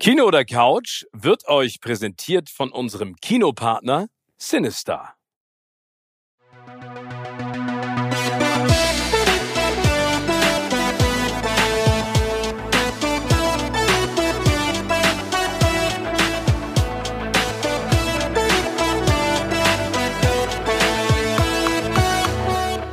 Kino oder Couch wird euch präsentiert von unserem Kinopartner Sinister.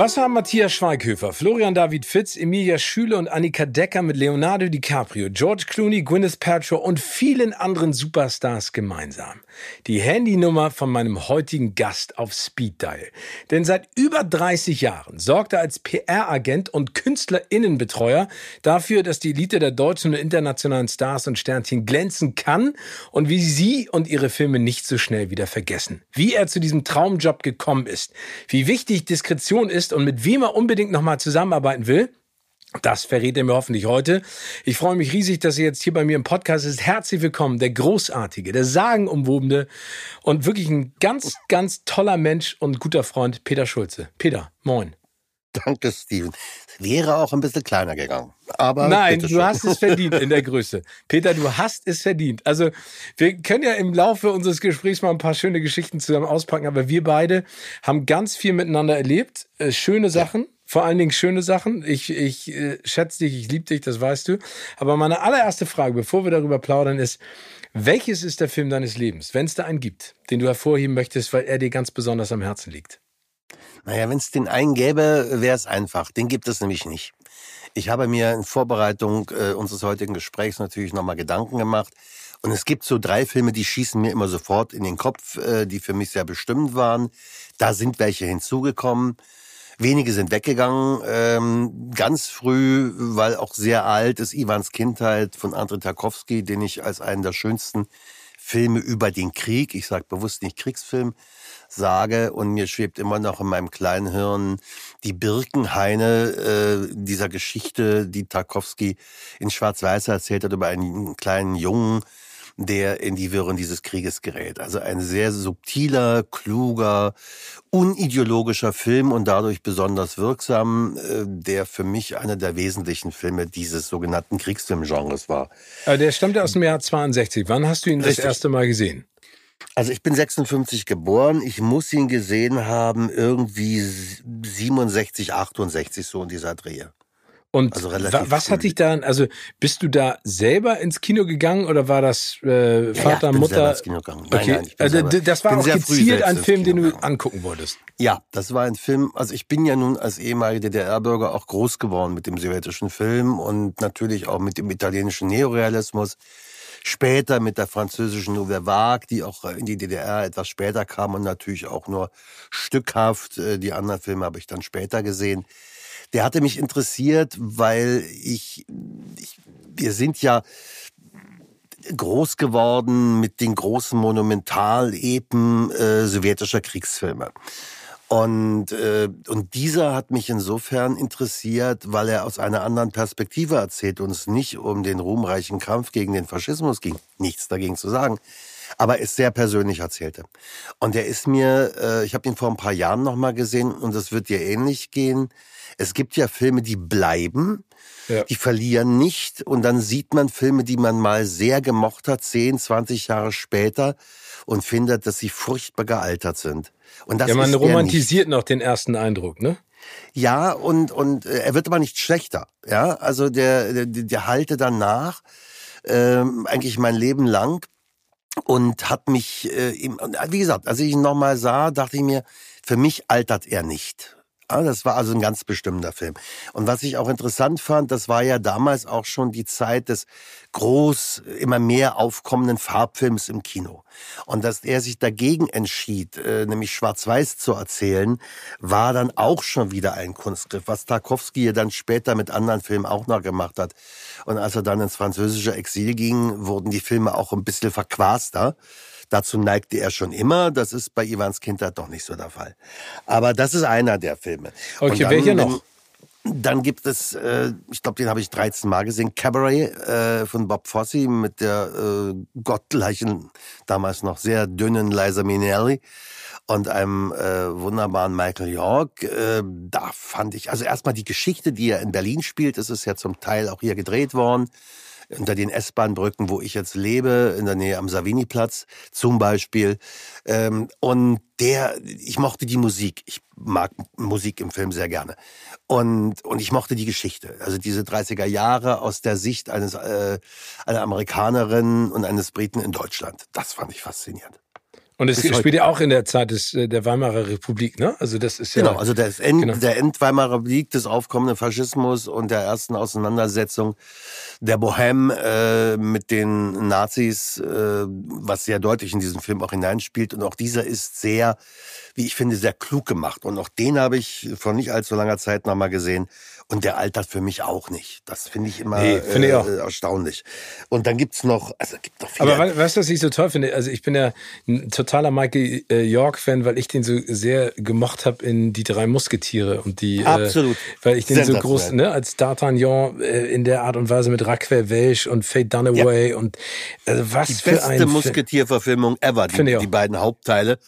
Was haben Matthias Schweighöfer, Florian David Fitz, Emilia Schüle und Annika Decker mit Leonardo DiCaprio, George Clooney, Gwyneth Paltrow und vielen anderen Superstars gemeinsam? Die Handynummer von meinem heutigen Gast auf Speed Dial. Denn seit über 30 Jahren sorgt er als PR-Agent und Künstlerinnenbetreuer dafür, dass die Elite der deutschen und internationalen Stars und Sternchen glänzen kann und wie sie und ihre Filme nicht so schnell wieder vergessen. Wie er zu diesem Traumjob gekommen ist, wie wichtig Diskretion ist und mit wem er unbedingt nochmal zusammenarbeiten will. Das verrät er mir hoffentlich heute. Ich freue mich riesig, dass er jetzt hier bei mir im Podcast ist. Herzlich willkommen, der großartige, der sagenumwobene und wirklich ein ganz, ganz toller Mensch und guter Freund, Peter Schulze. Peter, moin. Danke, Steven. Wäre auch ein bisschen kleiner gegangen. Aber Nein, du hast es verdient in der Größe. Peter, du hast es verdient. Also, wir können ja im Laufe unseres Gesprächs mal ein paar schöne Geschichten zusammen auspacken, aber wir beide haben ganz viel miteinander erlebt. Äh, schöne Sachen. Ja. Vor allen Dingen schöne Sachen. Ich, ich äh, schätze dich, ich liebe dich, das weißt du. Aber meine allererste Frage, bevor wir darüber plaudern, ist, welches ist der Film deines Lebens, wenn es da einen gibt, den du hervorheben möchtest, weil er dir ganz besonders am Herzen liegt? Naja, wenn es den einen gäbe, wäre es einfach. Den gibt es nämlich nicht. Ich habe mir in Vorbereitung äh, unseres heutigen Gesprächs natürlich nochmal Gedanken gemacht. Und es gibt so drei Filme, die schießen mir immer sofort in den Kopf, äh, die für mich sehr bestimmend waren. Da sind welche hinzugekommen. Wenige sind weggegangen. Ähm, ganz früh, weil auch sehr alt, ist Ivans Kindheit von Andrei Tarkovsky, den ich als einen der schönsten Filme über den Krieg, ich sage bewusst nicht Kriegsfilm, sage und mir schwebt immer noch in meinem kleinen Hirn die Birkenhaine äh, dieser Geschichte, die Tarkovsky in Schwarz-Weiß erzählt hat über einen kleinen Jungen, der in die Wirren dieses Krieges gerät. Also ein sehr subtiler, kluger, unideologischer Film und dadurch besonders wirksam, äh, der für mich einer der wesentlichen Filme dieses sogenannten Kriegsfilmgenres war. Äh, der stammt ja aus dem Jahr 62. Wann hast du ihn Richtig. das erste Mal gesehen? Also ich bin 56 geboren. Ich muss ihn gesehen haben irgendwie 67, 68 so in dieser Drehe. Und also was hat dich da, also bist du da selber ins Kino gegangen oder war das äh, Vater, ja, ich bin Mutter? ins Kino gegangen. Nein, okay. Nein, also das war auch gezielt ein Film, den du angucken wolltest. Ja, das war ein Film. Also ich bin ja nun als ehemaliger DDR-Bürger auch groß geworden mit dem sowjetischen Film und natürlich auch mit dem italienischen Neorealismus. Später mit der französischen Nouvelle Vague, die auch in die DDR etwas später kam und natürlich auch nur stückhaft. Äh, die anderen Filme habe ich dann später gesehen. Der hatte mich interessiert, weil ich, ich wir sind ja groß geworden mit den großen Monumentalepen äh, sowjetischer Kriegsfilme. Und, äh, und dieser hat mich insofern interessiert, weil er aus einer anderen Perspektive erzählt und es nicht um den ruhmreichen Kampf gegen den Faschismus ging. Nichts dagegen zu sagen. Aber es sehr persönlich erzählte. Und er ist mir, äh, ich habe ihn vor ein paar Jahren nochmal gesehen und es wird dir ähnlich gehen. Es gibt ja Filme, die bleiben, ja. die verlieren nicht. Und dann sieht man Filme, die man mal sehr gemocht hat, 10, 20 Jahre später und findet, dass sie furchtbar gealtert sind. Und das ja, man romantisiert noch den ersten Eindruck, ne? Ja, und, und äh, er wird aber nicht schlechter. Ja, also der, der, der halte danach ähm, eigentlich mein Leben lang und hat mich, äh, wie gesagt, als ich ihn nochmal sah, dachte ich mir, für mich altert er nicht. Ah, das war also ein ganz bestimmter Film. Und was ich auch interessant fand, das war ja damals auch schon die Zeit des groß, immer mehr aufkommenden Farbfilms im Kino. Und dass er sich dagegen entschied, äh, nämlich schwarz-weiß zu erzählen, war dann auch schon wieder ein Kunstgriff, was Tarkovsky dann später mit anderen Filmen auch noch gemacht hat. Und als er dann ins französische Exil ging, wurden die Filme auch ein bisschen verquaster Dazu neigte er schon immer. Das ist bei Ivans Kindheit doch nicht so der Fall. Aber das ist einer der Filme. Okay, welcher noch? Dann gibt es, äh, ich glaube, den habe ich 13 Mal gesehen, Cabaret äh, von Bob Fosse mit der äh, gottgleichen, damals noch sehr dünnen Liza Minnelli und einem äh, wunderbaren Michael York. Äh, da fand ich, also erstmal die Geschichte, die er in Berlin spielt, ist es ja zum Teil auch hier gedreht worden unter den S-Bahn-Brücken, wo ich jetzt lebe, in der Nähe am Savini-Platz zum Beispiel. Ähm, und der, ich mochte die Musik. Ich mag Musik im Film sehr gerne. Und, und ich mochte die Geschichte. Also diese 30er Jahre aus der Sicht eines, äh, einer Amerikanerin und eines Briten in Deutschland. Das fand ich faszinierend. Und es spielt ja auch in der Zeit des, äh, der Weimarer Republik, ne? Also das ist ja genau, also das End, genau. der End-Weimarer Republik, des aufkommenden Faschismus und der ersten Auseinandersetzung der Bohème äh, mit den Nazis, äh, was sehr deutlich in diesen Film auch hineinspielt. Und auch dieser ist sehr, wie ich finde, sehr klug gemacht. Und auch den habe ich vor nicht allzu langer Zeit nochmal gesehen. Und der altert für mich auch nicht. Das finde ich immer nee, find ich äh, erstaunlich. Und dann gibt's noch, also gibt noch viele. Aber weißt du, was ich so toll finde? Also ich bin ja ein totaler Michael äh, York-Fan, weil ich den so sehr gemocht habe in die drei Musketiere und die. Absolut. Äh, weil ich den so groß, ne, als D'Artagnan äh, in der Art und Weise mit Raquel Welch und Faye Dunaway ja. und also was die für ein. Beste Musketierverfilmung ever, die, die beiden Hauptteile,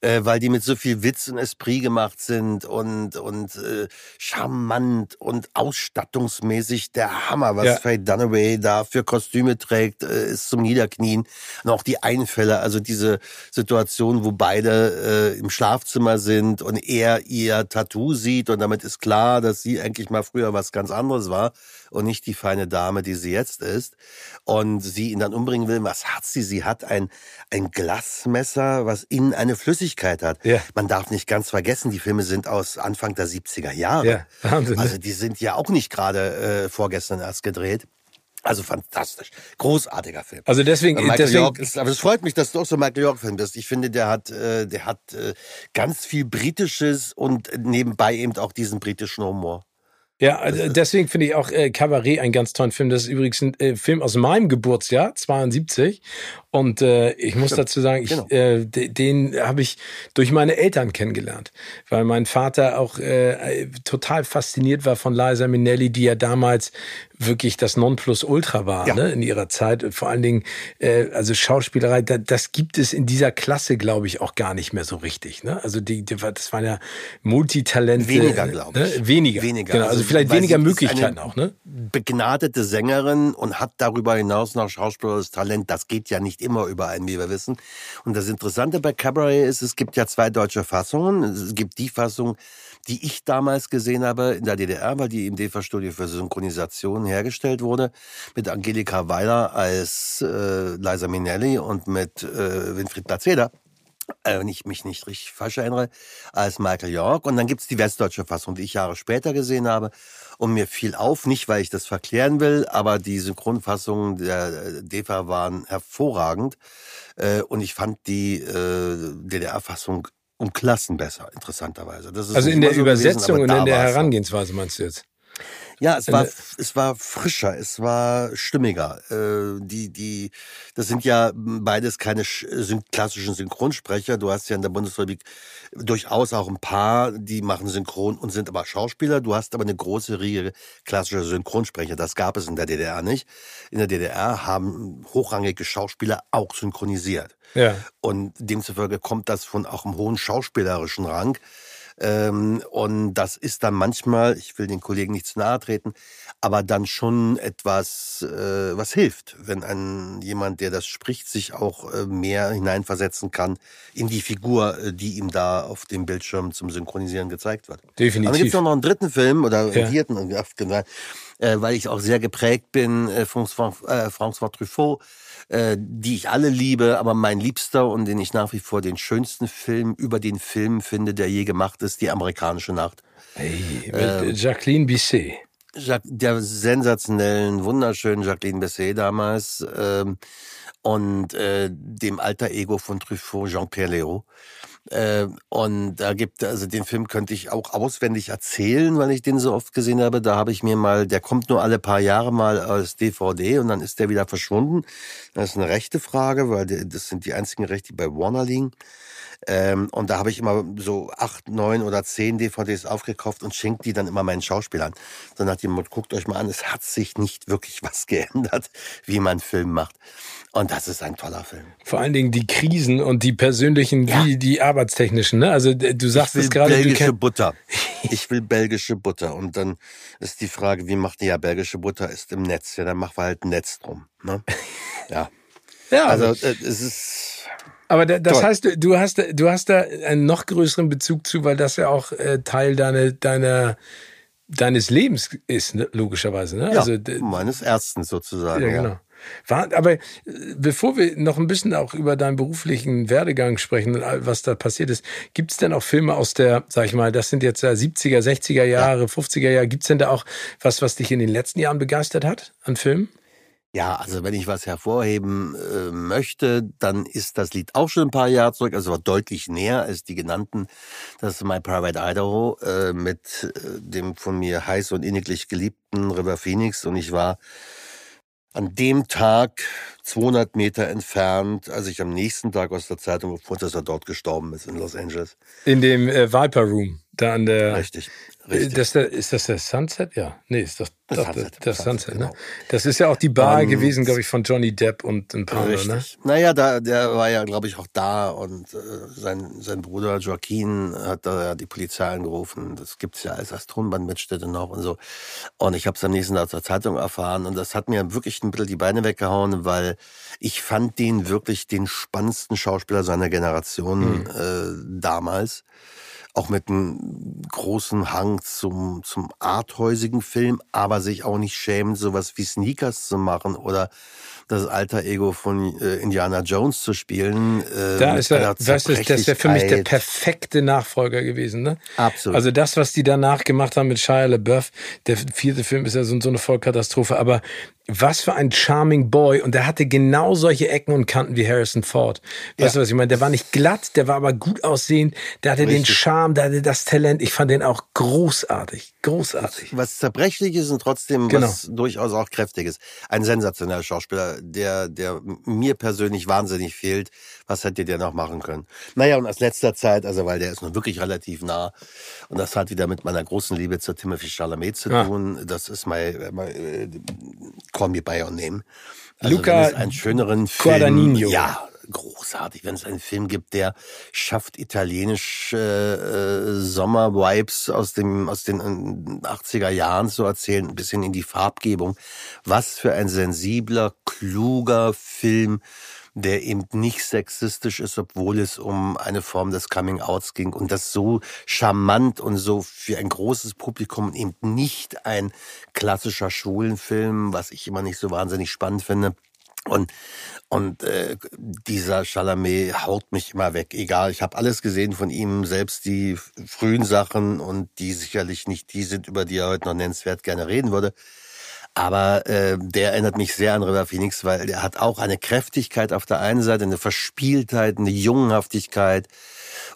äh, weil die mit so viel Witz und Esprit gemacht sind und, und äh, charmant und ausstattungsmäßig der Hammer, was ja. Faye Dunaway da für Kostüme trägt, äh, ist zum Niederknien. Und auch die Einfälle, also diese Situation, wo beide äh, im Schlafzimmer sind und er ihr Tattoo sieht und damit ist klar, dass sie eigentlich mal früher was ganz anderes war und nicht die feine Dame, die sie jetzt ist. Und sie ihn dann umbringen will. Was hat sie? Sie hat ein, ein Glasmesser, was innen eine Flüssigkeit hat. Ja. Man darf nicht ganz vergessen, die Filme sind aus Anfang der 70er Jahre. Ja, Wahnsinn. Also die sind ja auch nicht gerade äh, vorgestern erst gedreht. Also fantastisch. Großartiger Film. Also deswegen, Michael deswegen York ist, aber es freut mich, dass du auch so Michael York-Fan bist. Ich finde, der hat, äh, der hat äh, ganz viel Britisches und nebenbei eben auch diesen britischen Humor. Ja, also deswegen finde ich auch äh, Cabaret einen ganz tollen Film. Das ist übrigens ein äh, Film aus meinem Geburtsjahr, 72. Und äh, ich muss Stimmt. dazu sagen, ich, genau. äh, den habe ich durch meine Eltern kennengelernt, weil mein Vater auch äh, total fasziniert war von Liza Minnelli, die ja damals wirklich das Nonplusultra war ja. ne, in ihrer Zeit. Vor allen Dingen, äh, also Schauspielerei, da, das gibt es in dieser Klasse, glaube ich, auch gar nicht mehr so richtig. Ne? Also die, die, das waren ja Multitalente. Weniger, glaube ich. Ne? Weniger. Weniger. Genau, also, also vielleicht weniger Möglichkeiten auch. Ne? Begnadete Sängerin und hat darüber hinaus noch schauspielerisches Talent. Das geht ja nicht immer überall, wie wir wissen. Und das Interessante bei Cabaret ist, es gibt ja zwei deutsche Fassungen. Es gibt die Fassung, die ich damals gesehen habe in der DDR, weil die im DEFA-Studio für Synchronisation hergestellt wurde, mit Angelika Weiler als äh, Liza Minnelli und mit äh, Winfried Placeda äh, wenn ich mich nicht richtig falsch erinnere, als Michael York. Und dann gibt's die westdeutsche Fassung, die ich Jahre später gesehen habe. Und mir fiel auf, nicht weil ich das verklären will, aber die Synchronfassungen der äh, DEFA waren hervorragend. Äh, und ich fand die äh, DDR-Fassung um Klassen besser, interessanterweise. also in der so Übersetzung gewesen, und in der Herangehensweise meinst du jetzt? Ja, es war, es war frischer, es war stimmiger. Äh, die, die, das sind ja beides keine klassischen Synchronsprecher. Du hast ja in der Bundesrepublik durchaus auch ein paar, die machen Synchron und sind aber Schauspieler. Du hast aber eine große Riege klassischer Synchronsprecher. Das gab es in der DDR nicht. In der DDR haben hochrangige Schauspieler auch synchronisiert. Ja. Und demzufolge kommt das von auch einem hohen schauspielerischen Rang. Ähm, und das ist dann manchmal, ich will den Kollegen nicht zu nahe treten, aber dann schon etwas, äh, was hilft, wenn ein jemand, der das spricht, sich auch äh, mehr hineinversetzen kann in die Figur, äh, die ihm da auf dem Bildschirm zum Synchronisieren gezeigt wird. Definitiv. Aber dann gibt es noch einen dritten Film oder einen ja. vierten, weil ich auch sehr geprägt bin, äh, François, äh, François Truffaut äh, die ich alle liebe, aber mein Liebster und den ich nach wie vor den schönsten Film über den Film finde, der je gemacht ist, die amerikanische Nacht. Hey, äh, Jacqueline Bisset. Der sensationellen, wunderschönen Jacqueline Bisset damals ähm, und äh, dem alter Ego von Truffaut, Jean-Pierre Léaud. Äh, und da gibt, also den Film könnte ich auch auswendig erzählen, weil ich den so oft gesehen habe. Da habe ich mir mal, der kommt nur alle paar Jahre mal als DVD und dann ist der wieder verschwunden. Das ist eine rechte Frage, weil das sind die einzigen Rechte, die bei Warner liegen. Ähm, und da habe ich immer so acht, neun oder zehn DVDs aufgekauft und schenkt die dann immer meinen Schauspielern. So nach dem Motto, guckt euch mal an, es hat sich nicht wirklich was geändert, wie man Film macht. Und das ist ein toller Film. Vor allen Dingen die Krisen und die persönlichen, ja. wie die arbeitstechnischen. Ne? Also du sagst es gerade. Belgische Butter. Ich will belgische Butter. Und dann ist die Frage, wie macht ihr ja belgische Butter? Ist im Netz. Ja, dann machen wir halt ein Netz drum. Ne? Ja. ja. Also äh, es ist aber da, das Toll. heißt, du hast, du hast da einen noch größeren Bezug zu, weil das ja auch äh, Teil deiner, deiner, deines Lebens ist, ne? logischerweise. Ne? Ja, also, meines Ärzten sozusagen. Ja, genau. War, aber äh, bevor wir noch ein bisschen auch über deinen beruflichen Werdegang sprechen, was da passiert ist, gibt es denn auch Filme aus der, sag ich mal, das sind jetzt 70er, 60er Jahre, ja. 50er Jahre, gibt es denn da auch was, was dich in den letzten Jahren begeistert hat an Filmen? Ja, also wenn ich was hervorheben äh, möchte, dann ist das Lied auch schon ein paar Jahre zurück, also war deutlich näher als die genannten. Das ist My Private Idaho äh, mit äh, dem von mir heiß und inniglich geliebten River Phoenix und ich war an dem Tag 200 Meter entfernt, als ich am nächsten Tag aus der Zeitung erfuhr, dass er dort gestorben ist in Los Angeles. In dem äh, Viper Room, da an der. Richtig. Richtig. Das der, ist das der Sunset? Ja. Nee, ist doch, das, doch, Sunset, das, das Sunset, Sunset ne? Genau. Das ist ja auch die Bar und, gewesen, glaube ich, von Johnny Depp und ein paar Richtig. ne? Naja, da, der war ja, glaube ich, auch da und äh, sein, sein Bruder Joaquin hat da ja die Polizei angerufen. Das gibt's ja als Tonbandmitschnitte noch und so. Und ich habe es am nächsten Tag zur Zeitung erfahren und das hat mir wirklich ein bisschen die Beine weggehauen, weil ich fand den wirklich den spannendsten Schauspieler seiner Generation mhm. äh, damals auch mit einem großen Hang zum, zum arthäusigen Film, aber sich auch nicht schämen, sowas wie Sneakers zu machen oder das alter Ego von äh, Indiana Jones zu spielen. Äh, da ist er, das ist, das wäre für mich der perfekte Nachfolger gewesen, ne? Absolut. Also das, was die danach gemacht haben mit Shia LaBeouf, der vierte Film ist ja so, so eine Vollkatastrophe, aber was für ein charming Boy und der hatte genau solche Ecken und Kanten wie Harrison Ford. Weißt ja. du, was ich meine? Der war nicht glatt, der war aber gut aussehend, der hatte Richtig. den Charme, der hatte das Talent. Ich fand den auch großartig, großartig. Was zerbrechlich ist und trotzdem genau. was durchaus auch kräftig ist. Ein sensationeller Schauspieler, der, der mir persönlich wahnsinnig fehlt. Was hätte der noch machen können? Naja, und aus letzter Zeit, also weil der ist nun wirklich relativ nah und das hat wieder mit meiner großen Liebe zu Timothy Chalamet zu tun. Das ist mein, mein äh, Call Me By Your Name. Also Luca einen schöneren Film, Guadagnino. ja, großartig, wenn es einen Film gibt, der schafft italienische äh, Sommer-Vibes aus dem aus den 80er Jahren zu erzählen, ein bisschen in die Farbgebung. Was für ein sensibler, kluger Film der eben nicht sexistisch ist, obwohl es um eine Form des Coming-Outs ging und das so charmant und so für ein großes Publikum eben nicht ein klassischer Schwulenfilm, was ich immer nicht so wahnsinnig spannend finde. Und und äh, dieser Chalamet haut mich immer weg. Egal, ich habe alles gesehen von ihm, selbst die frühen Sachen und die sicherlich nicht die sind, über die er heute noch nennenswert gerne reden würde. Aber äh, der erinnert mich sehr an River Phoenix, weil er hat auch eine Kräftigkeit auf der einen Seite, eine Verspieltheit, eine Jungenhaftigkeit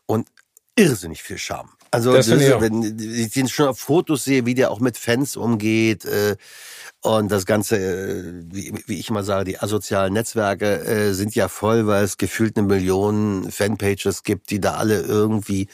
und irrsinnig viel Charme. Also das das ist, wenn ich den schon auf Fotos sehe, wie der auch mit Fans umgeht, äh, und das Ganze, äh, wie, wie ich immer sage, die asozialen Netzwerke äh, sind ja voll, weil es gefühlt eine Million Fanpages gibt, die da alle irgendwie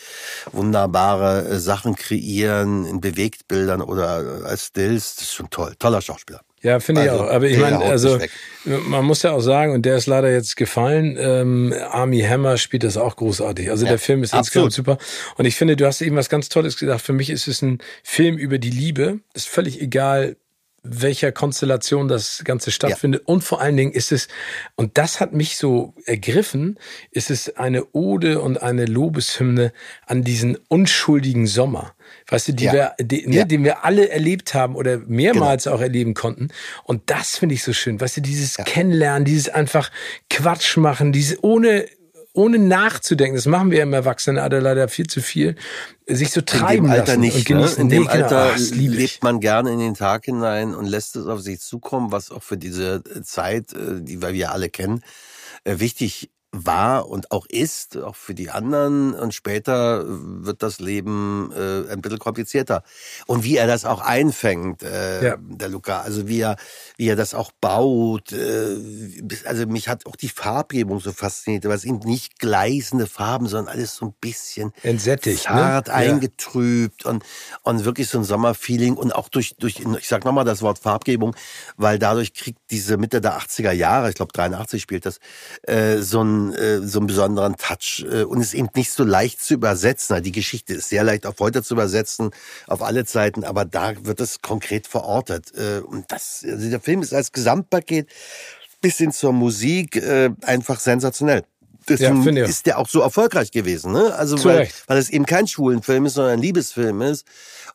wunderbare äh, Sachen kreieren in Bewegtbildern oder als Stills. Das ist schon toll. Toller Schauspieler. Ja, finde ich also, auch. Aber ich meine, also man muss ja auch sagen, und der ist leider jetzt gefallen, ähm, Army Hammer spielt das auch großartig. Also ja, der Film ist absolut. insgesamt super. Und ich finde, du hast eben was ganz Tolles gesagt. Für mich ist es ein Film über die Liebe. Ist völlig egal, welcher Konstellation das Ganze stattfindet. Ja. Und vor allen Dingen ist es, und das hat mich so ergriffen, ist es eine Ode und eine Lobeshymne an diesen unschuldigen Sommer. Weißt du, die ja. wir, die, ne, ja. den wir alle erlebt haben oder mehrmals genau. auch erleben konnten. Und das finde ich so schön. Weißt du, dieses Kennenlernen, dieses einfach Quatsch machen, diese ohne, ohne nachzudenken, das machen wir im Erwachsenenalter leider viel zu viel, sich so treiben in dem Alter lassen nicht, und genießen. Ne? In dem nee, genau. Alter Ach, lebt man gerne in den Tag hinein und lässt es auf sich zukommen, was auch für diese Zeit, äh, die wir alle kennen, äh, wichtig war und auch ist, auch für die anderen. Und später wird das Leben äh, ein bisschen komplizierter. Und wie er das auch einfängt, äh, ja. der Luca, also wie er, wie er das auch baut. Äh, also mich hat auch die Farbgebung so fasziniert, weil es eben nicht gleißende Farben, sondern alles so ein bisschen entsättigt, zart ne? eingetrübt ja. und, und wirklich so ein Sommerfeeling und auch durch, durch ich sag nochmal das Wort Farbgebung, weil dadurch kriegt diese Mitte der 80er Jahre, ich glaube 83 spielt das, äh, so ein äh, so einen besonderen Touch äh, und ist eben nicht so leicht zu übersetzen. Die Geschichte ist sehr leicht auf heute zu übersetzen, auf alle Zeiten, aber da wird es konkret verortet. Äh, und das, also der Film ist als Gesamtpaket bis hin zur Musik äh, einfach sensationell. Deswegen ja, ist der auch so erfolgreich gewesen, ne? Also weil, weil es eben kein Schwulenfilm ist, sondern ein Liebesfilm ist.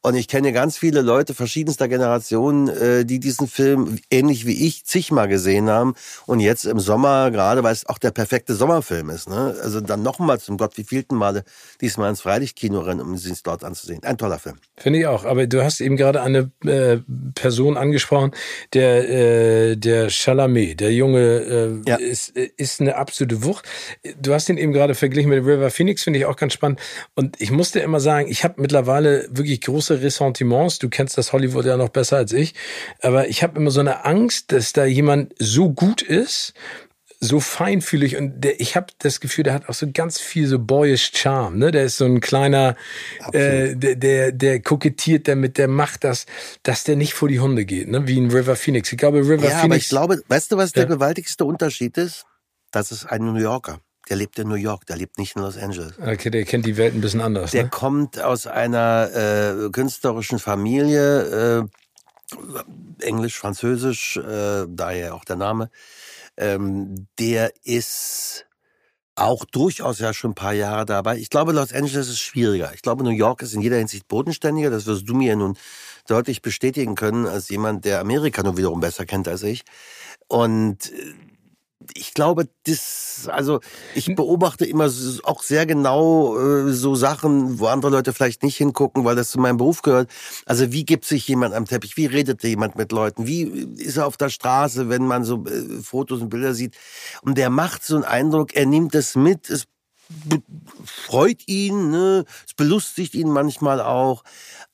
Und ich kenne ganz viele Leute verschiedenster Generationen, äh, die diesen Film ähnlich wie ich zigmal gesehen haben. Und jetzt im Sommer, gerade weil es auch der perfekte Sommerfilm ist, ne? Also dann nochmal zum Gott wie vielten Male diesmal ins Freilichtkino rennen, um ihn dort anzusehen. Ein toller Film. Finde ich auch. Aber du hast eben gerade eine äh, Person angesprochen, der, äh, der Chalamet, der Junge, äh, ja. ist, ist eine absolute Wucht. Du hast ihn eben gerade verglichen mit River Phoenix, finde ich auch ganz spannend. Und ich musste immer sagen, ich habe mittlerweile wirklich große große Ressentiments. Du kennst das Hollywood ja noch besser als ich. Aber ich habe immer so eine Angst, dass da jemand so gut ist, so feinfühlig und der, ich habe das Gefühl, der hat auch so ganz viel so boyish Charme, ne? Der ist so ein kleiner, äh, der, der, der kokettiert damit, der macht das, dass der nicht vor die Hunde geht, ne? Wie ein River Phoenix. Ich glaube, River ja, Phoenix. Aber ich glaube, weißt du, was der ja. gewaltigste Unterschied ist? Das ist ein New Yorker. Der lebt in New York, der lebt nicht in Los Angeles. Okay, der kennt die Welt ein bisschen anders. Der ne? kommt aus einer äh, künstlerischen Familie, äh, Englisch, Französisch, äh, daher auch der Name. Ähm, der ist auch durchaus ja schon ein paar Jahre dabei. Ich glaube, Los Angeles ist schwieriger. Ich glaube, New York ist in jeder Hinsicht bodenständiger. Das wirst du mir nun deutlich bestätigen können, als jemand, der Amerika nur wiederum besser kennt als ich. Und äh, ich glaube, das, also ich hm. beobachte immer auch sehr genau äh, so Sachen, wo andere Leute vielleicht nicht hingucken, weil das zu meinem Beruf gehört. Also wie gibt sich jemand am Teppich? Wie redet jemand mit Leuten? Wie ist er auf der Straße, wenn man so äh, Fotos und Bilder sieht? Und der macht so einen Eindruck, er nimmt das mit, es freut ihn, ne? es belustigt ihn manchmal auch.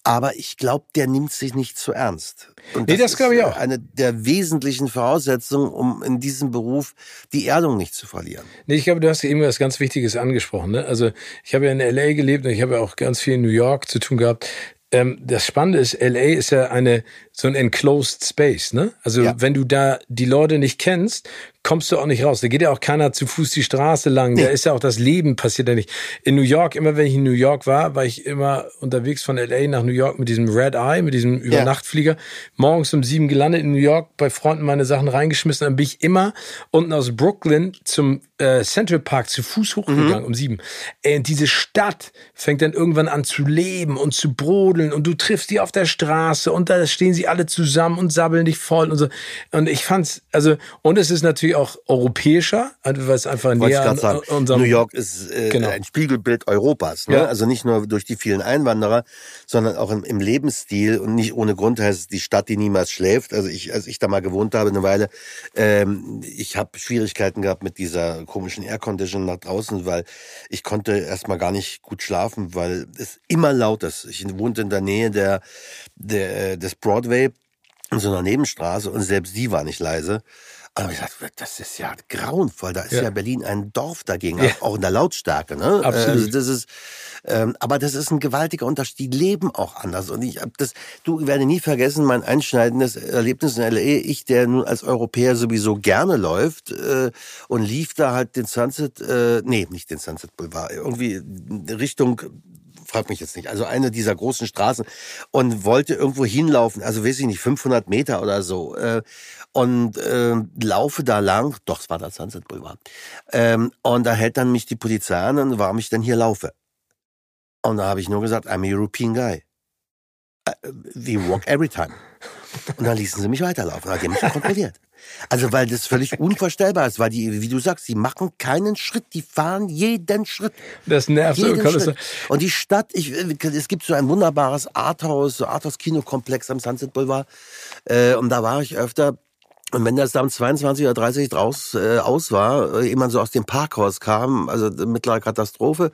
Aber ich glaube, der nimmt sich nicht zu ernst. Und nee, das, das glaube ich auch. Eine der wesentlichen Voraussetzungen, um in diesem Beruf die Erdung nicht zu verlieren. Nee, ich glaube, du hast eben was ganz Wichtiges angesprochen. Ne? Also ich habe ja in LA gelebt und ich habe ja auch ganz viel in New York zu tun gehabt. Ähm, das Spannende ist, LA ist ja eine so ein enclosed space, ne? Also ja. wenn du da die Leute nicht kennst, kommst du auch nicht raus. Da geht ja auch keiner zu Fuß die Straße lang. Da ist ja auch das Leben passiert ja nicht. In New York, immer wenn ich in New York war, war ich immer unterwegs von LA nach New York mit diesem Red Eye, mit diesem Übernachtflieger. Ja. Morgens um sieben gelandet in New York, bei Freunden meine Sachen reingeschmissen. Dann bin ich immer unten aus Brooklyn zum äh, Central Park zu Fuß hochgegangen mhm. um sieben. Und diese Stadt fängt dann irgendwann an zu leben und zu brodeln und du triffst die auf der Straße und da stehen sie alle zusammen und sabbeln dich voll und so. Und ich fand's, also, und es ist natürlich auch europäischer, also, weil es einfach näher an sagen, unserem... New York ist äh, genau. ein Spiegelbild Europas. Ne? Ja. Also nicht nur durch die vielen Einwanderer, sondern auch im, im, Lebensstil. Und nicht ohne Grund heißt es die Stadt, die niemals schläft. Also ich, als ich da mal gewohnt habe eine Weile, ähm, ich habe Schwierigkeiten gehabt mit dieser komischen Aircondition nach draußen, weil ich konnte erstmal gar nicht gut schlafen, weil es immer laut ist. Ich wohnte in der Nähe der, der des Broadway in so einer Nebenstraße und selbst die war nicht leise. Aber ich dachte, das ist ja grauenvoll. Da ist ja, ja Berlin ein Dorf dagegen, ja. auch in der Lautstärke. Ne? Absolut. Also das ist, ähm, aber das ist ein gewaltiger Unterschied. Die leben auch anders. Und ich hab das, du werde nie vergessen, mein einschneidendes Erlebnis in LA. Ich, der nun als Europäer sowieso gerne läuft äh, und lief da halt den Sunset, äh, nee, nicht den Sunset Boulevard, irgendwie Richtung frag mich jetzt nicht, also eine dieser großen Straßen und wollte irgendwo hinlaufen, also weiß ich nicht, 500 Meter oder so. Äh, und äh, laufe da lang, doch, es war der Sunset Boulevard. Ähm, und da hält dann mich die Polizei an und warum ich denn hier laufe. Und da habe ich nur gesagt, I'm a European guy. Uh, we walk every time. Und dann ließen sie mich weiterlaufen. Dann haben mich kontrolliert. Also weil das völlig unvorstellbar ist, weil die, wie du sagst, die machen keinen Schritt, die fahren jeden Schritt. Das nervt so. Schritt. Und die Stadt, ich, es gibt so ein wunderbares Arthouse, so Arthouse-Kinokomplex am Sunset Boulevard. Äh, und da war ich öfter. Und wenn das da um 22 oder 30 draus äh, aus war, äh, jemand so aus dem Parkhaus kam, also mittlere Katastrophe,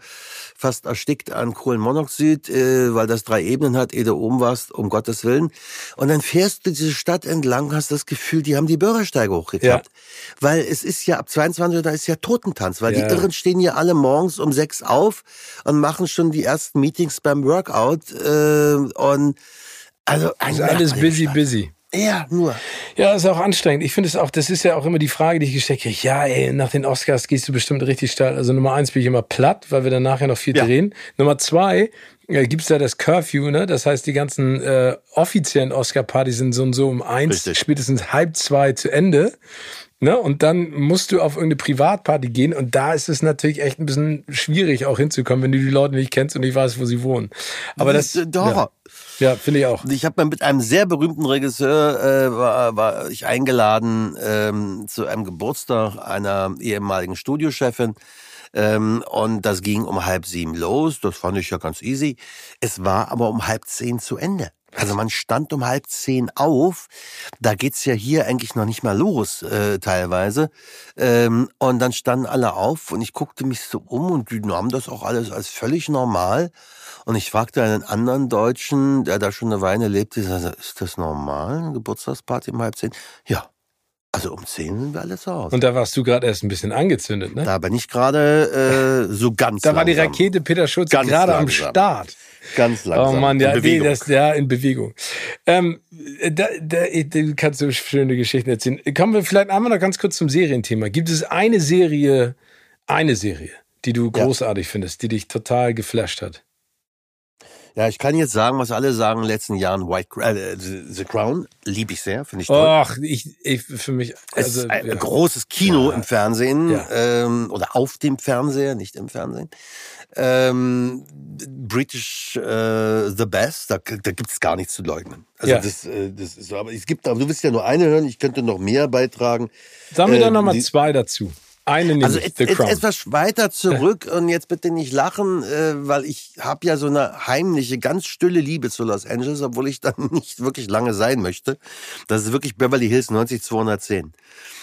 fast erstickt an Kohlenmonoxid, äh, weil das drei Ebenen hat, ehe du oben warst, um Gottes Willen. Und dann fährst du diese Stadt entlang, hast das Gefühl, die haben die Bürgersteige hochgeklappt. Ja. Weil es ist ja ab 22 Uhr, da ist ja Totentanz, weil ja. die Irren stehen ja alle morgens um sechs auf und machen schon die ersten Meetings beim Workout. Äh, und also, also alles busy, Stadt. busy. Ja, nur. Ja, ist auch anstrengend. Ich finde es auch, das ist ja auch immer die Frage, die ich gestellt kriege. Ja, ey, nach den Oscars gehst du bestimmt richtig steil. Also Nummer eins bin ich immer platt, weil wir dann nachher noch viel ja. drehen. Nummer zwei, äh, gibt's da das Curfew, ne? Das heißt, die ganzen äh, offiziellen Oscar-Partys sind so und so um eins, Richtig. spätestens halb zwei zu Ende. Ne? Und dann musst du auf irgendeine Privatparty gehen und da ist es natürlich echt ein bisschen schwierig auch hinzukommen, wenn du die Leute nicht kennst und nicht weißt, wo sie wohnen. Aber das, das doch. Ja. Ja, finde ich auch. Ich habe mit einem sehr berühmten Regisseur äh, war, war ich eingeladen ähm, zu einem Geburtstag einer ehemaligen Studiochefin. Ähm, und das ging um halb sieben los. Das fand ich ja ganz easy. Es war aber um halb zehn zu Ende. Also man stand um halb zehn auf. Da geht's ja hier eigentlich noch nicht mal los, äh, teilweise. Ähm, und dann standen alle auf und ich guckte mich so um und die nahmen das auch alles als völlig normal. Und ich fragte einen anderen Deutschen, der da schon eine Weile lebte, ist das normal, eine Geburtstagsparty um halb zehn? Ja. Also um zehn sind wir alle zu Hause. Und da warst du gerade erst ein bisschen angezündet, ne? Da bin ich gerade äh, so ganz Da langsam. war die Rakete Peter Schulz gerade am Start. Ganz langsam. Oh Mann, ja, nee, das, ja, in Bewegung. Ähm, da, da, da kannst du schöne Geschichten erzählen. Kommen wir vielleicht einmal noch ganz kurz zum Serienthema. Gibt es eine Serie, eine Serie, die du großartig ja. findest, die dich total geflasht hat? Ja, ich kann jetzt sagen, was alle sagen in den letzten Jahren. White äh, The Crown liebe ich sehr, finde ich toll. Ach, ich, ich für mich. Also, es ist ein ja. großes Kino ja. im Fernsehen ja. ähm, oder auf dem Fernseher, nicht im Fernsehen. Ähm, British äh, The Best, da, da gibt es gar nichts zu leugnen. Also ja. das, äh, das ist so. Aber es gibt, aber du willst ja nur eine hören. Ich könnte noch mehr beitragen. Sagen wir äh, doch noch mal zwei dazu. Eine nämlich, also et, et, etwas weiter zurück und jetzt bitte nicht lachen, äh, weil ich habe ja so eine heimliche, ganz stille Liebe zu Los Angeles, obwohl ich dann nicht wirklich lange sein möchte. Das ist wirklich Beverly Hills 90210.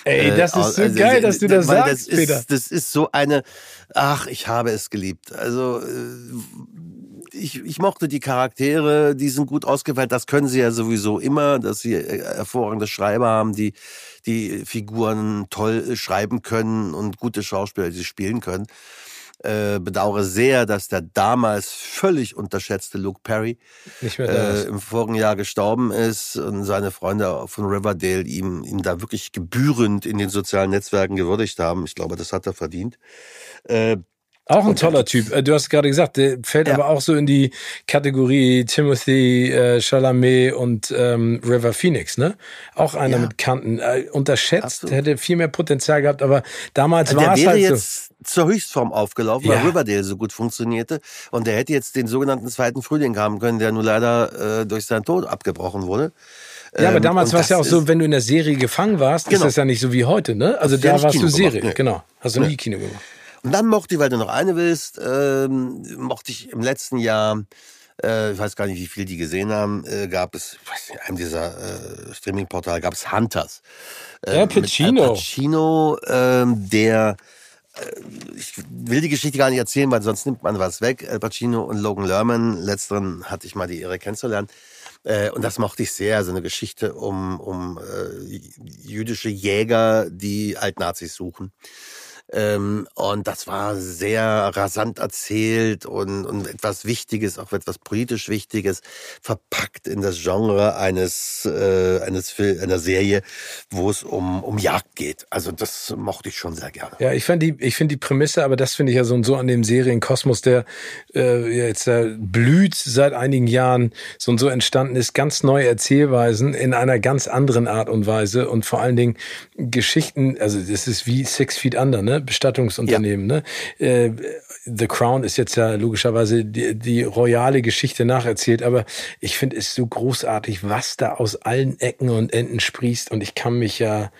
Ey, äh, das ist so also, geil, dass du das sagst, das ist, Peter. Das ist so eine, ach, ich habe es geliebt. Also äh, ich, ich mochte die Charaktere, die sind gut ausgewählt. Das können sie ja sowieso immer, dass sie äh, hervorragende Schreiber haben, die die Figuren toll schreiben können und gute Schauspieler, die sie spielen können. Äh, bedauere sehr, dass der damals völlig unterschätzte Luke Perry äh, im vorigen Jahr gestorben ist und seine Freunde von Riverdale ihm, ihm da wirklich gebührend in den sozialen Netzwerken gewürdigt haben. Ich glaube, das hat er verdient. Äh, auch ein toller Typ. Äh, du hast gerade gesagt, der fällt ja. aber auch so in die Kategorie Timothy äh, Chalamet und ähm, River Phoenix, ne? Auch einer ja. mit Kanten. Äh, unterschätzt, Absolut. hätte viel mehr Potenzial gehabt, aber damals war es halt jetzt so. zur Höchstform aufgelaufen, ja. weil Riverdale so gut funktionierte. Und der hätte jetzt den sogenannten zweiten Frühling haben können, der nur leider äh, durch seinen Tod abgebrochen wurde. Ja, aber ähm, damals war es ja auch so, wenn du in der Serie gefangen warst, genau. ist das ja nicht so wie heute, ne? Also da warst Kino du Serie, nee. genau. Hast du nie Kino gemacht. Und dann mochte ich, weil du noch eine willst, ähm, mochte ich im letzten Jahr, äh, ich weiß gar nicht, wie viel die gesehen haben, äh, gab es, ich weiß nicht, einem dieser äh, Streaming-Portale gab es Hunters. Äh, ja, Pacino. Pacino, ähm, der ich will die Geschichte gar nicht erzählen, weil sonst nimmt man was weg. Al Pacino und Logan Lerman, letzteren hatte ich mal die Ehre kennenzulernen. Äh, und das mochte ich sehr, so eine Geschichte um, um äh, jüdische Jäger, die Altnazis suchen. Ähm, und das war sehr rasant erzählt und, und etwas Wichtiges, auch etwas politisch Wichtiges, verpackt in das Genre eines, äh, eines Fil einer Serie, wo es um, um Jagd geht. Also das mochte ich schon sehr gerne. Ja, ich fand die, ich finde die Prämisse, aber das finde ich ja so und so an dem Serienkosmos, der äh, jetzt äh, blüht seit einigen Jahren, so und so entstanden ist, ganz neue Erzählweisen in einer ganz anderen Art und Weise und vor allen Dingen Geschichten, also das ist wie Six Feet Under, ne? Bestattungsunternehmen. Ja. Ne? Äh, The Crown ist jetzt ja logischerweise die, die royale Geschichte nacherzählt, aber ich finde es so großartig, was da aus allen Ecken und Enden sprießt und ich kann mich ja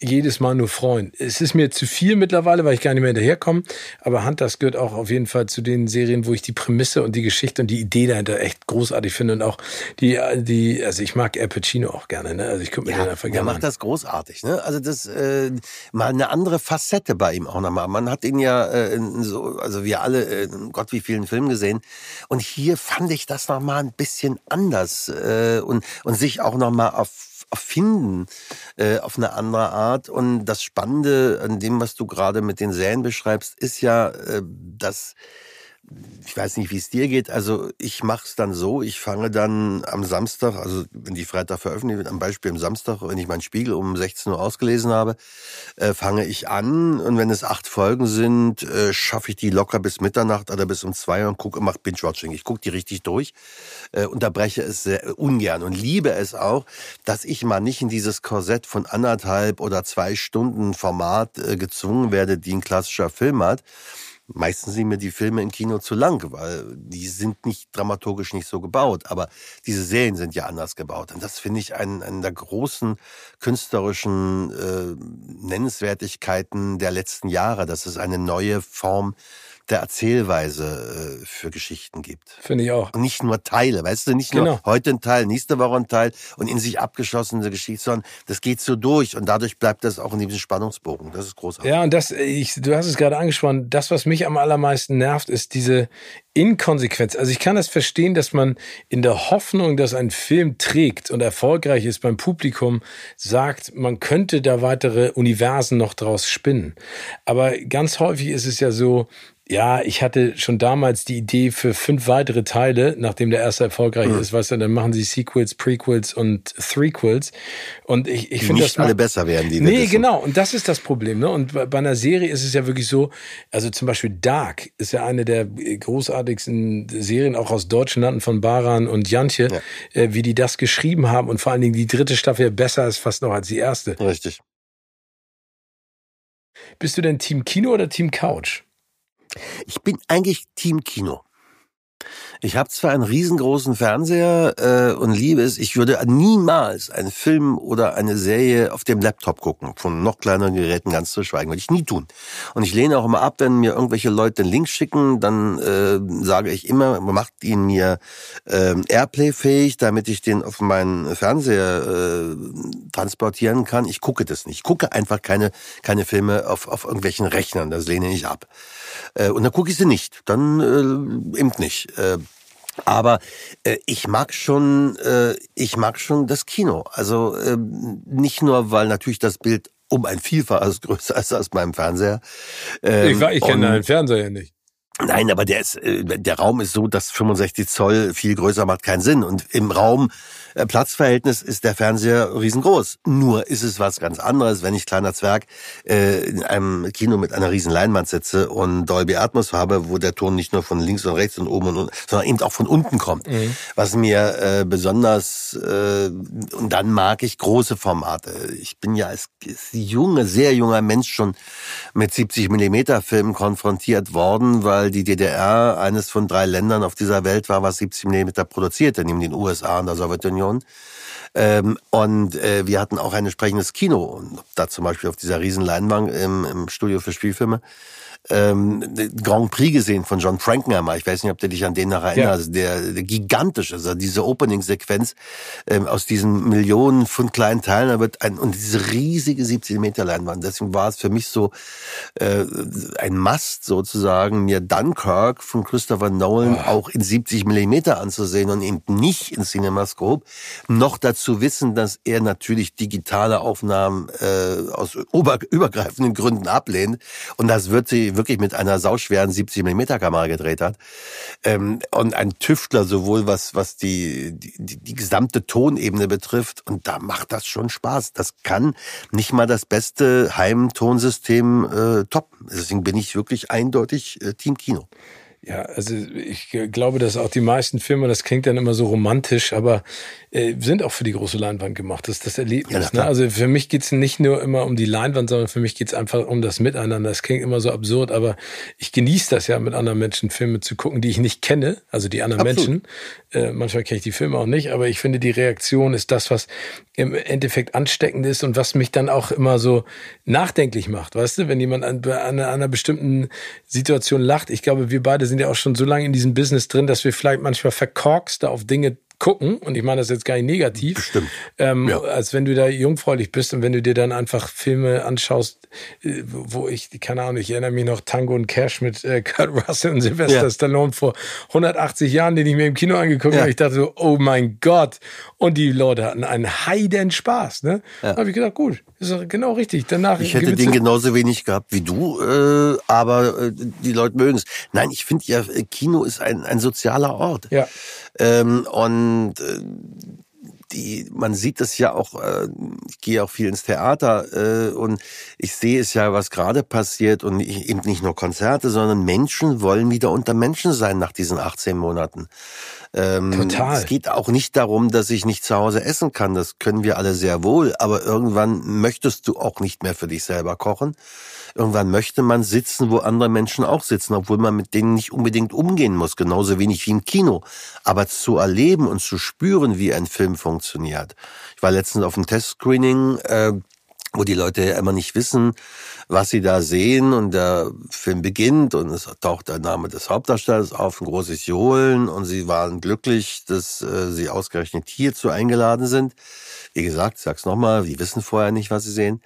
jedes Mal nur freuen. Es ist mir zu viel mittlerweile, weil ich gar nicht mehr hinterherkomme. Aber Hunters gehört auch auf jeden Fall zu den Serien, wo ich die Prämisse und die Geschichte und die Idee dahinter echt großartig finde. Und auch die, die, also ich mag Al Pacino auch gerne, ne? Also ich gucke mir ja, den einfach gerne. Der macht an. das großartig, ne? Also das äh, mal eine andere Facette bei ihm auch nochmal. Man hat ihn ja äh, so, also wir alle, äh, Gott wie vielen Filmen gesehen. Und hier fand ich das nochmal ein bisschen anders äh, und, und sich auch nochmal auf erfinden äh, auf eine andere Art. Und das Spannende an dem, was du gerade mit den Serien beschreibst, ist ja, äh, dass ich weiß nicht, wie es dir geht. Also ich mache es dann so, ich fange dann am Samstag, also wenn die Freitag veröffentlicht wird, am Beispiel am Samstag, wenn ich meinen Spiegel um 16 Uhr ausgelesen habe, äh, fange ich an und wenn es acht Folgen sind, äh, schaffe ich die locker bis Mitternacht oder bis um zwei und gucke, mache Binge-Watching. Ich gucke die richtig durch, äh, unterbreche es sehr ungern und liebe es auch, dass ich mal nicht in dieses Korsett von anderthalb oder zwei Stunden Format äh, gezwungen werde, die ein klassischer Film hat, Meistens sind mir die Filme im Kino zu lang, weil die sind nicht dramaturgisch nicht so gebaut. Aber diese Serien sind ja anders gebaut. Und das finde ich einen, einen der großen künstlerischen äh, Nennenswertigkeiten der letzten Jahre. Das ist eine neue Form der Erzählweise äh, für Geschichten gibt. Finde ich auch. Und nicht nur Teile, weißt du, nicht nur Genau. heute ein Teil, nächste Woche ein Teil und in sich abgeschlossene Geschichte, sondern das geht so durch und dadurch bleibt das auch in diesem Spannungsbogen. Das ist großartig. Ja, und das, ich, du hast es gerade angesprochen, das, was mich am allermeisten nervt, ist diese Inkonsequenz. Also ich kann das verstehen, dass man in der Hoffnung, dass ein Film trägt und erfolgreich ist beim Publikum, sagt, man könnte da weitere Universen noch draus spinnen. Aber ganz häufig ist es ja so, ja, ich hatte schon damals die Idee für fünf weitere Teile, nachdem der erste erfolgreich Mhm. ist, weißt du, dann machen sie Sequels, Prequels und Threequels. Und ich, ich finde das nicht alle besser werden, die Nee, genau. Und das ist das Problem. Ne? Und bei einer Serie ist es ja wirklich so, also zum Beispiel Dark ist ja eine der großartigsten Serien, auch aus deutschen Landen von Baran und Jantje, äh, wie die das geschrieben haben. Und vor allen Dingen die dritte Staffel besser ist fast noch als die erste. Richtig. Bist du denn Team Kino oder Team Couch? Ich bin eigentlich Team Kino. Ich habe zwar einen riesengroßen Fernseher äh, und liebe es, ich würde niemals einen Film oder eine Serie auf dem Laptop gucken, von noch kleineren Geräten ganz zu schweigen, würde ich nie tun. Und ich lehne auch immer ab, wenn mir irgendwelche Leute einen Link schicken, dann äh, sage ich immer, macht ihn mir äh, Airplay-fähig, damit ich den auf meinen Fernseher äh, transportieren kann. Ich gucke das nicht. Ich gucke einfach keine, keine Filme auf, auf irgendwelchen Rechnern, das lehne ich ab. Äh, und dann gucke ich sie nicht. Dann äh, eben nicht. Äh, aber äh, ich mag schon, äh, ich mag schon das Kino. Also äh, nicht nur, weil natürlich das Bild um ein Vielfaches größer ist als beim Fernseher. Ähm, ich war- ich kenne deinen Fernseher nicht. Nein, aber der ist, äh, der Raum ist so, dass 65 Zoll viel größer macht keinen Sinn. Und im Raum Platzverhältnis ist der Fernseher riesengroß. Nur ist es was ganz anderes, wenn ich kleiner Zwerg äh, in einem Kino mit einer riesen Leinwand sitze und Dolby Atmos habe, wo der Ton nicht nur von links und rechts und oben und unten, sondern eben auch von unten kommt. Was mir äh, besonders äh, und dann mag ich große Formate. Ich bin ja als, als junger, sehr junger Mensch schon mit 70 Millimeter Filmen konfrontiert worden, weil die DDR eines von drei Ländern auf dieser Welt war, was 70 Millimeter produzierte, neben den USA und der Sowjetunion. Ähm, und äh, wir hatten auch ein entsprechendes Kino. Und da zum Beispiel auf dieser riesen Leinwand im, im Studio für Spielfilme ähm, Grand Prix gesehen von John Frankenheimer. Ich weiß nicht, ob du dich an den noch erinnerst. Der, der gigantisch, also diese Opening-Sequenz ähm, aus diesen Millionen von kleinen Teilen, da wird ein und diese riesige 70 Meter Leinwand. Deswegen war es für mich so äh, ein Must sozusagen, mir Dunkirk von Christopher Nolan auch in 70 Millimeter anzusehen und eben nicht in Cinemascope. Noch dazu wissen, dass er natürlich digitale Aufnahmen äh, aus ober übergreifenden Gründen ablehnt und das wird sie wirklich mit einer sauschweren 70 Millimeter Kamera gedreht hat. Ähm, und ein Tüftler sowohl was was die, die die gesamte Tonebene betrifft und da macht das schon Spaß. Das kann nicht mal das beste Heimtonsystem äh, toppen. Deswegen bin ich wirklich eindeutig äh, Team Kino. Ja, also ich glaube, dass auch die meisten Filme, das klingt dann immer so romantisch, aber äh, sind auch für die große Leinwand gemacht. Das ist das Erlebnis. Ja, ne? Also für mich geht's nicht nur immer um die Leinwand, sondern für mich geht's einfach um das Miteinander. Das klingt immer so absurd, aber ich genieße das ja, mit anderen Menschen Filme zu gucken, die ich nicht kenne, also die anderen Absolut. Menschen. Äh, manchmal kenne ich die Filme auch nicht, aber ich finde, die Reaktion ist das, was im Endeffekt ansteckend ist und was mich dann auch immer so nachdenklich macht. Weißt du, wenn jemand an, an einer bestimmten Situation lacht, ich glaube, wir beide sind ja auch schon so lange in diesem Business drin, dass wir vielleicht manchmal verkorkster auf Dinge gucken, und ich meine das jetzt gar nicht negativ, Bestimmt. Ähm, ja. als wenn du da jungfräulich bist und wenn du dir dann einfach Filme anschaust, äh, wo ich, keine Ahnung, ich erinnere mich noch Tango und Cash mit äh, Kurt Russell und Sylvester ja. Stallone vor 180 Jahren, den ich mir im Kino angeguckt ja. habe. Ich dachte so, oh mein Gott. Und die Leute hatten einen heiden Spaß. Ne? Ja. Da habe ich gedacht, gut, ist genau richtig. Danach ich hätte den genauso wenig gehabt wie du, äh, aber äh, die Leute mögen es. Nein, ich finde ja, Kino ist ein, ein sozialer Ort. Ja. Ähm, und äh, die, man sieht es ja auch, äh, ich gehe auch viel ins Theater äh, und ich sehe es ja, was gerade passiert und ich, eben nicht nur Konzerte, sondern Menschen wollen wieder unter Menschen sein nach diesen 18 Monaten. Ähm, Total. Es geht auch nicht darum, dass ich nicht zu Hause essen kann, das können wir alle sehr wohl, aber irgendwann möchtest du auch nicht mehr für dich selber kochen. Irgendwann möchte man sitzen, wo andere Menschen auch sitzen, obwohl man mit denen nicht unbedingt umgehen muss, genauso wenig wie im Kino. Aber zu erleben und zu spüren, wie ein Film funktioniert. Ich war letztens auf einem Testscreening, äh, wo die Leute ja immer nicht wissen, was sie da sehen und der Film beginnt und es taucht der Name des Hauptdarstellers auf, ein großes Johlen und sie waren glücklich, dass äh, sie ausgerechnet hierzu eingeladen sind. Wie gesagt, ich sag's nochmal, die wissen vorher nicht, was sie sehen.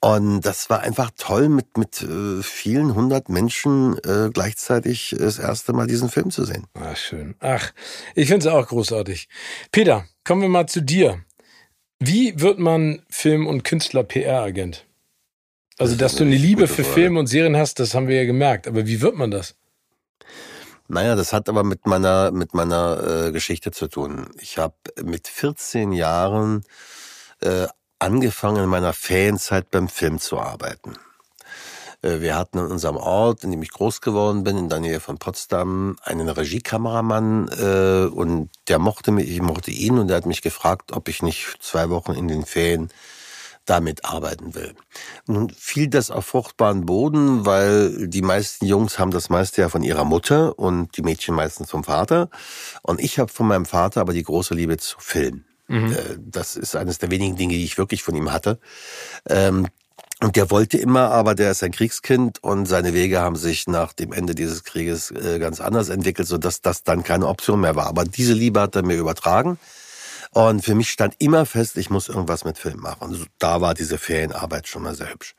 Und das war einfach toll, mit, mit äh, vielen hundert Menschen äh, gleichzeitig das erste Mal diesen Film zu sehen. Ach, schön. Ach, ich finde es auch großartig. Peter, kommen wir mal zu dir. Wie wird man Film- und Künstler-PR-Agent? Also, dass du eine Liebe für Filme und Serien hast, das haben wir ja gemerkt. Aber wie wird man das? Naja, das hat aber mit meiner mit meiner äh, Geschichte zu tun. Ich habe mit 14 Jahren äh, angefangen in meiner Ferienzeit beim Film zu arbeiten. Äh, wir hatten in unserem Ort, in dem ich groß geworden bin, in der Nähe von Potsdam, einen Regiekameramann äh, und der mochte mich, ich mochte ihn und der hat mich gefragt, ob ich nicht zwei Wochen in den Ferien damit arbeiten will. Nun fiel das auf fruchtbaren Boden, weil die meisten Jungs haben das meiste ja von ihrer Mutter und die Mädchen meistens vom Vater. Und ich habe von meinem Vater aber die große Liebe zu Film. Mhm. Äh, das ist eines der wenigen Dinge, die ich wirklich von ihm hatte. Ähm, und der wollte immer, aber der ist ein Kriegskind und seine Wege haben sich nach dem Ende dieses Krieges äh, ganz anders entwickelt, sodass das dann keine Option mehr war. Aber diese Liebe hat er mir übertragen. Und für mich stand immer fest, ich muss irgendwas mit Film machen. Und da war diese Ferienarbeit schon mal sehr hübsch.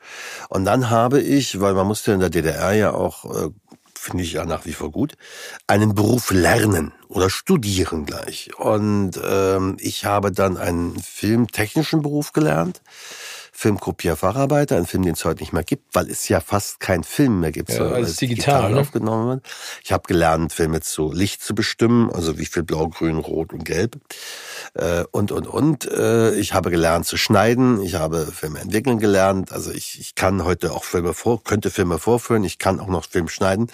Und dann habe ich, weil man musste in der DDR ja auch, äh, finde ich ja nach wie vor gut, einen Beruf lernen oder studieren gleich. Und ähm, ich habe dann einen filmtechnischen Beruf gelernt Filmkopierfacharbeiter, ein Film, den es heute nicht mehr gibt, weil es ja fast kein Film mehr gibt, ja, sondern alles digital, digital ne? aufgenommen wird. Ich habe gelernt, Filme zu Licht zu bestimmen, also wie viel Blau, Grün, Rot und Gelb äh, und und und. Äh, ich habe gelernt zu schneiden, ich habe Filme entwickeln gelernt. Also ich, ich kann heute auch Filme vor, könnte Filme vorführen, ich kann auch noch Film schneiden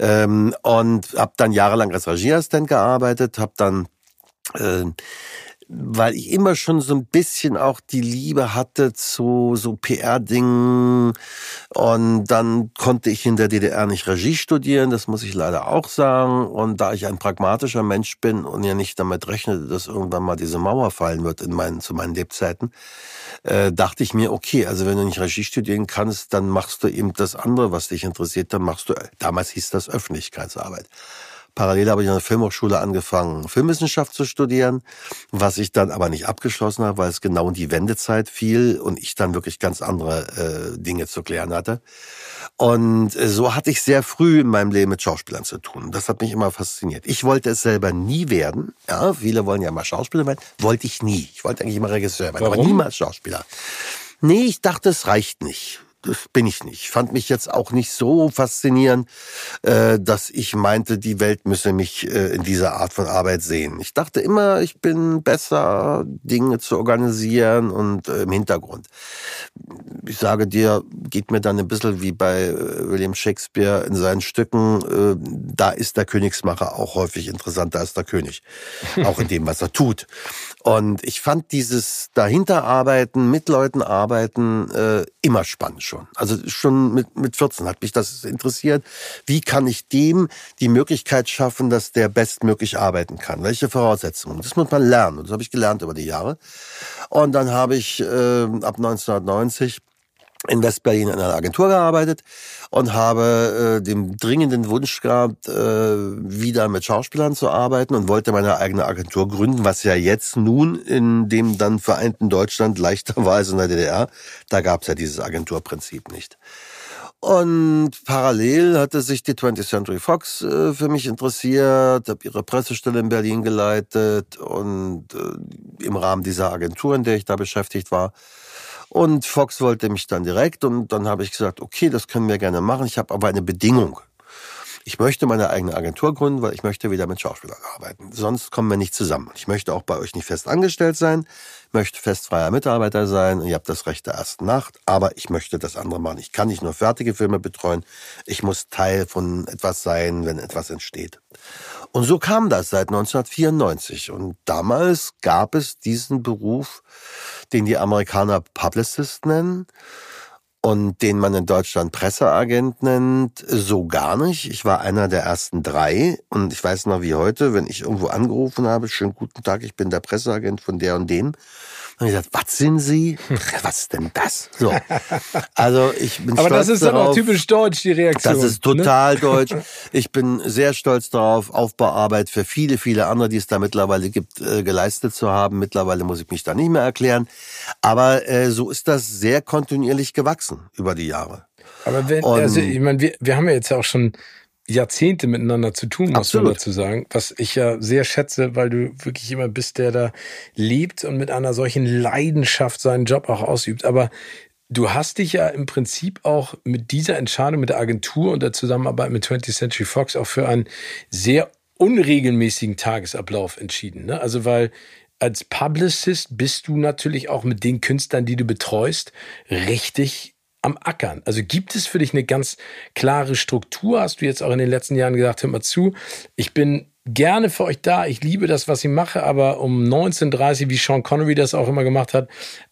ähm, und habe dann jahrelang als Regieassistent gearbeitet, habe dann äh, weil ich immer schon so ein bisschen auch die Liebe hatte zu so PR-Dingen. Und dann konnte ich in der DDR nicht Regie studieren, das muss ich leider auch sagen. Und da ich ein pragmatischer Mensch bin und ja nicht damit rechnete, dass irgendwann mal diese Mauer fallen wird in meinen, zu meinen Lebzeiten, äh, dachte ich mir, okay, also wenn du nicht Regie studieren kannst, dann machst du eben das andere, was dich interessiert, dann machst du, damals hieß das Öffentlichkeitsarbeit. Parallel habe ich an der Filmhochschule angefangen, Filmwissenschaft zu studieren, was ich dann aber nicht abgeschlossen habe, weil es genau in die Wendezeit fiel und ich dann wirklich ganz andere äh, Dinge zu klären hatte. Und äh, so hatte ich sehr früh in meinem Leben mit Schauspielern zu tun. Das hat mich immer fasziniert. Ich wollte es selber nie werden. Ja, viele wollen ja mal Schauspieler werden. Wollte ich nie. Ich wollte eigentlich immer Regisseur werden, Warum? aber niemals Schauspieler. Nee, ich dachte, es reicht nicht. Das bin ich nicht. Ich fand mich jetzt auch nicht so faszinierend, äh, dass ich meinte, die Welt müsse mich äh, in dieser Art von Arbeit sehen. Ich dachte immer, ich bin besser, Dinge zu organisieren und äh, im Hintergrund. Ich sage dir, geht mir dann ein bisschen wie bei äh, William Shakespeare in seinen Stücken, äh, da ist der Königsmacher auch häufig interessanter als der König. Auch in dem, was er tut. Und ich fand dieses dahinterarbeiten, mit Leuten arbeiten, äh, immer spannend schon. Also schon mit, mit 14 hat mich das interessiert. Wie kann ich dem die Möglichkeit schaffen, dass der bestmöglich arbeiten kann? Welche Voraussetzungen? Das muss man lernen. Und das habe ich gelernt über die Jahre. Und dann habe ich äh, ab 1990 in Westberlin in einer Agentur gearbeitet und habe äh, dem dringenden Wunsch gehabt, äh, wieder mit Schauspielern zu arbeiten und wollte meine eigene Agentur gründen, was ja jetzt nun in dem dann vereinten Deutschland leichter war als in der DDR. Da gab es ja dieses Agenturprinzip nicht. Und parallel hatte sich die 20th Century Fox äh, für mich interessiert, habe ihre Pressestelle in Berlin geleitet und äh, im Rahmen dieser Agentur, in der ich da beschäftigt war, und Fox wollte mich dann direkt und dann habe ich gesagt, okay, das können wir gerne machen. Ich habe aber eine Bedingung. Ich möchte meine eigene Agentur gründen, weil ich möchte wieder mit Schauspielern arbeiten. Sonst kommen wir nicht zusammen. Ich möchte auch bei euch nicht fest angestellt sein, möchte festfreier Mitarbeiter sein. Ihr habt das Recht der ersten Nacht, aber ich möchte das andere machen. Ich kann nicht nur fertige Filme betreuen. Ich muss Teil von etwas sein, wenn etwas entsteht. Und so kam das seit 1994. Und damals gab es diesen Beruf den die Amerikaner Publicist nennen und den man in Deutschland Presseagent nennt, so gar nicht. Ich war einer der ersten drei und ich weiß noch wie heute, wenn ich irgendwo angerufen habe, schönen guten Tag, ich bin der Presseagent von der und dem, und ich gesagt, was sind Sie? Was ist denn das? So. Also ich bin Aber stolz das ist darauf. dann auch typisch deutsch, die Reaktion. Das ist ne? total deutsch. Ich bin sehr stolz darauf, Aufbauarbeit für viele, viele andere, die es da mittlerweile gibt, äh, geleistet zu haben. Mittlerweile muss ich mich da nicht mehr erklären. Aber äh, so ist das sehr kontinuierlich gewachsen über die Jahre. Aber wenn, Und- also ich meine, wir, wir haben ja jetzt auch schon Jahrzehnte miteinander zu tun, muss man dazu sagen. Was ich ja sehr schätze, weil du wirklich jemand bist, der da lebt und mit einer solchen Leidenschaft seinen Job auch ausübt. Aber du hast dich ja im Prinzip auch mit dieser Entscheidung mit der Agentur und der Zusammenarbeit mit 20th Century Fox auch für einen sehr unregelmäßigen Tagesablauf entschieden. Ne? Also weil als Publicist bist du natürlich auch mit den Künstlern, die du betreust, richtig am Ackern. Also gibt es für dich eine ganz klare Struktur? Hast du jetzt auch in den letzten Jahren gesagt, hör mal zu, ich bin gerne für euch da, ich liebe das, was ich mache, aber um 19.30 wie Sean Connery das auch immer gemacht hat,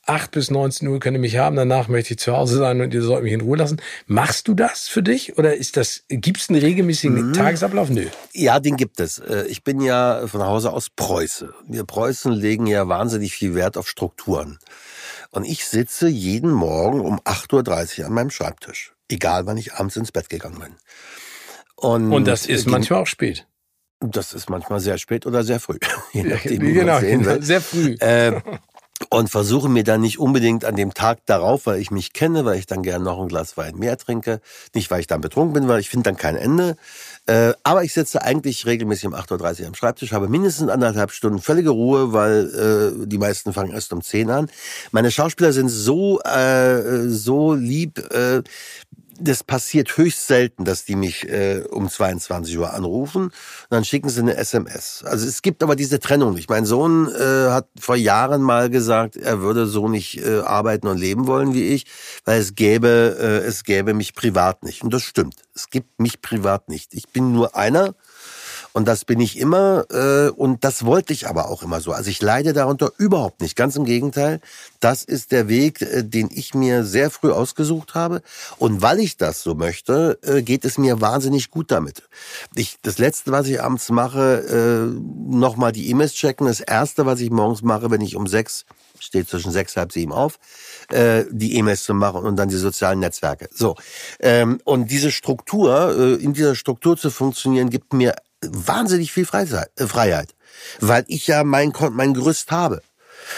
8 bis 19 Uhr könnt ihr mich haben, danach möchte ich zu Hause sein und ihr sollt mich in Ruhe lassen. Machst du das für dich oder ist das, gibt es einen regelmäßigen Tagesablauf? Nö. Ja, den gibt es. Äh, Ich bin ja von Hause aus Preuße. Wir Preußen legen ja wahnsinnig viel Wert auf Strukturen. Und ich sitze jeden Morgen um 8.30 Uhr an meinem Schreibtisch. Egal, wann ich abends ins Bett gegangen bin. Und, Und das ist manchmal auch spät. Das ist manchmal sehr spät oder sehr früh. Je nachdem, wie man genau, sehen will. sehr früh. Äh, und versuche mir dann nicht unbedingt an dem Tag darauf, weil ich mich kenne, weil ich dann gerne noch ein Glas Wein mehr trinke, nicht weil ich dann betrunken bin, weil ich finde dann kein Ende. Äh, aber ich sitze eigentlich regelmäßig um 8.30 Uhr am Schreibtisch, habe mindestens anderthalb Stunden völlige Ruhe, weil äh, die meisten fangen erst um 10 an. Meine Schauspieler sind so, äh, so lieb, äh, das passiert höchst selten, dass die mich äh, um 22 Uhr anrufen und dann schicken sie eine SMS. Also es gibt aber diese Trennung nicht. Mein Sohn äh, hat vor Jahren mal gesagt, er würde so nicht äh, arbeiten und leben wollen wie ich, weil es gäbe, äh, es gäbe mich privat nicht. Und das stimmt. Es gibt mich privat nicht. Ich bin nur einer und das bin ich immer äh, und das wollte ich aber auch immer so. Also ich leide darunter überhaupt nicht. Ganz im Gegenteil. Das ist der Weg, äh, den ich mir sehr früh ausgesucht habe. Und weil ich das so möchte, äh, geht es mir wahnsinnig gut damit. Ich, das Letzte, was ich abends mache, äh, nochmal die E-Mails checken. Das Erste, was ich morgens mache, wenn ich um sechs steht zwischen sechs, halb sieben auf, äh, die E-Mails zu machen und dann die sozialen Netzwerke. So. Ähm, und diese Struktur, äh, in dieser Struktur zu funktionieren, gibt mir wahnsinnig viel äh, Freiheit. Weil ich ja mein, mein Gerüst habe.